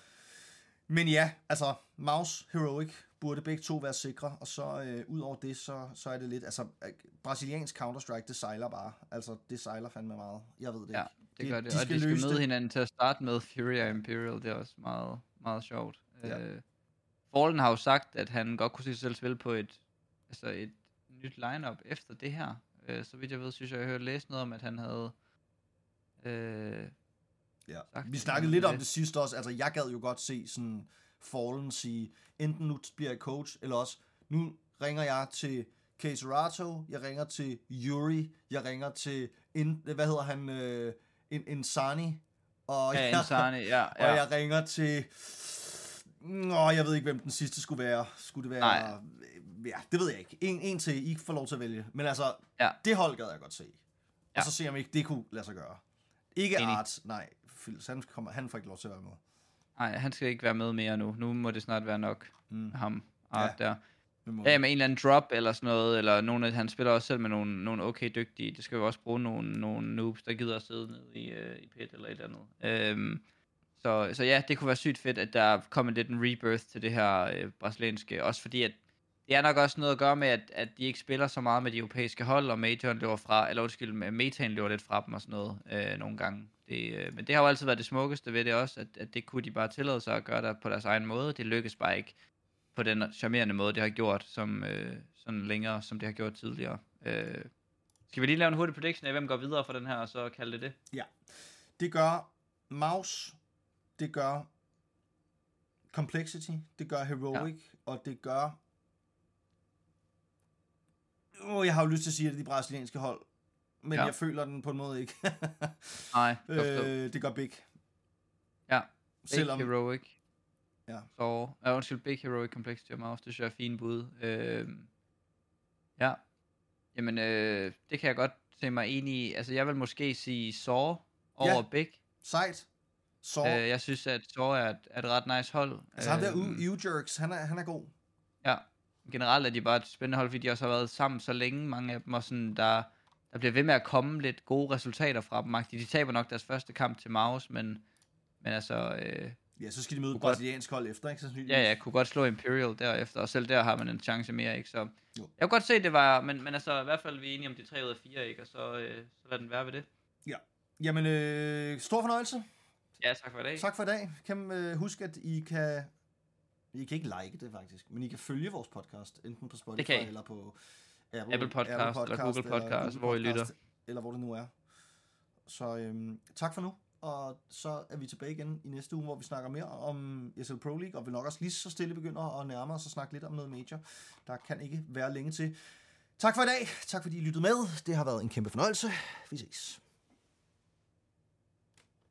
Men ja, altså, Mouse Heroic burde begge to være sikre, og så øh, ud over det, så, så er det lidt, altså, øh, brasiliansk Counter-Strike, det sejler bare. Altså, det sejler fandme meget. Jeg ved det ja, ikke. det gør det, de og de skal møde det. hinanden til at starte med. Fury og Imperial, det er også meget, meget sjovt. Ja. Øh, Fallen har jo sagt, at han godt kunne se sig selv spille på et, altså et nyt lineup efter det her. Øh, så vidt jeg ved, synes jeg, jeg har hørt læse noget om, at han havde... Øh, ja. Vi snakkede lidt om det sidste også. Altså, jeg gad jo godt se sådan Fallen sige, enten nu bliver jeg coach, eller også, nu ringer jeg til Caserato, jeg ringer til Yuri, jeg ringer til, in, hvad hedder han, øh, in, Insani, og, ja, jeg, Insani, ja, [LAUGHS] ja. og jeg ringer til, Nå, jeg ved ikke, hvem den sidste skulle være. Skulle det være... Nej ja, det ved jeg ikke. En, en til, I får lov til at vælge. Men altså, ja. det hold gad jeg godt se. Ja. Og så se, om ikke det kunne lade sig gøre. Ikke Enig. Art, nej. Fils, han, kommer, han får ikke lov til at være med. Nej, han skal ikke være med mere nu. Nu må det snart være nok. Mm. Ham, Art ja. der. Ja, med en eller anden drop eller sådan noget, eller nogle af, han spiller også selv med nogle, nogle okay dygtige. Det skal jo også bruge nogle, nogle noobs, der gider at sidde nede i, uh, i pit eller et eller andet. Øhm, så, så ja, det kunne være sygt fedt, at der kommer lidt en rebirth til det her øh, brasilianske. Også fordi, at det er nok også noget at gøre med, at, at de ikke spiller så meget med de europæiske hold, og Majoren løber fra, eller undskyld, Metaen løber lidt fra dem og sådan noget øh, nogle gange. Det, øh, men det har jo altid været det smukkeste ved det også, at, at det kunne de bare tillade sig at gøre der på deres egen måde. Det lykkes bare ikke på den charmerende måde, det har gjort, som øh, sådan længere, som det har gjort tidligere. Øh, skal vi lige lave en hurtig prediction af, hvem går videre for den her, og så kalde det det? Ja. Det gør Mouse, det gør Complexity, det gør Heroic, ja. og det gør oh, jeg har jo lyst til at sige, at det de brasilianske hold, men ja. jeg føler den på en måde ikke. Nej, [LAUGHS] øh, det gør Big. Ja, Big Selvom... Heroic. Ja. Så, uh, undskyld, Big Heroic Complexity of Mouse, det synes jeg er fint bud. Uh, ja, jamen, øh, det kan jeg godt se mig enig i. Altså, jeg vil måske sige Saw over ja. Big. Sejt. Saw. Uh, jeg synes, at Saw er et, er et ret nice hold. Altså, ham der U-Jerks, han er, han er god. Ja, generelt er de bare et spændende hold, fordi de også har været sammen så længe, mange af dem, og sådan, der, der bliver ved med at komme lidt gode resultater fra dem. De taber nok deres første kamp til Maus, men, men altså... Øh, ja, så skal de møde brasiliansk hold efter, ikke? Så ja, ja, kunne godt slå Imperial derefter, og selv der har man en chance mere, ikke? Så jo. jeg kunne godt se, det var... Men, men altså, i hvert fald vi er enige om de 3 ud af 4, ikke? Og så, øh, så lad den være ved det. Ja. Jamen, øh, stor fornøjelse. Ja, tak for i dag. Tak for i dag. Kan øh, huske, at I kan... I kan ikke like det, faktisk, men I kan følge vores podcast, enten på Spotify Det kan I. eller på Apple, Apple Podcast eller Google Podcast, hvor I lytter. Eller hvor det nu er. Så øhm, tak for nu, og så er vi tilbage igen i næste uge, hvor vi snakker mere om ESL Pro League, og vi nok også lige så stille begynder at nærme os og snakke lidt om noget major. Der kan ikke være længe til. Tak for i dag. Tak fordi I lyttede med. Det har været en kæmpe fornøjelse. Vi ses.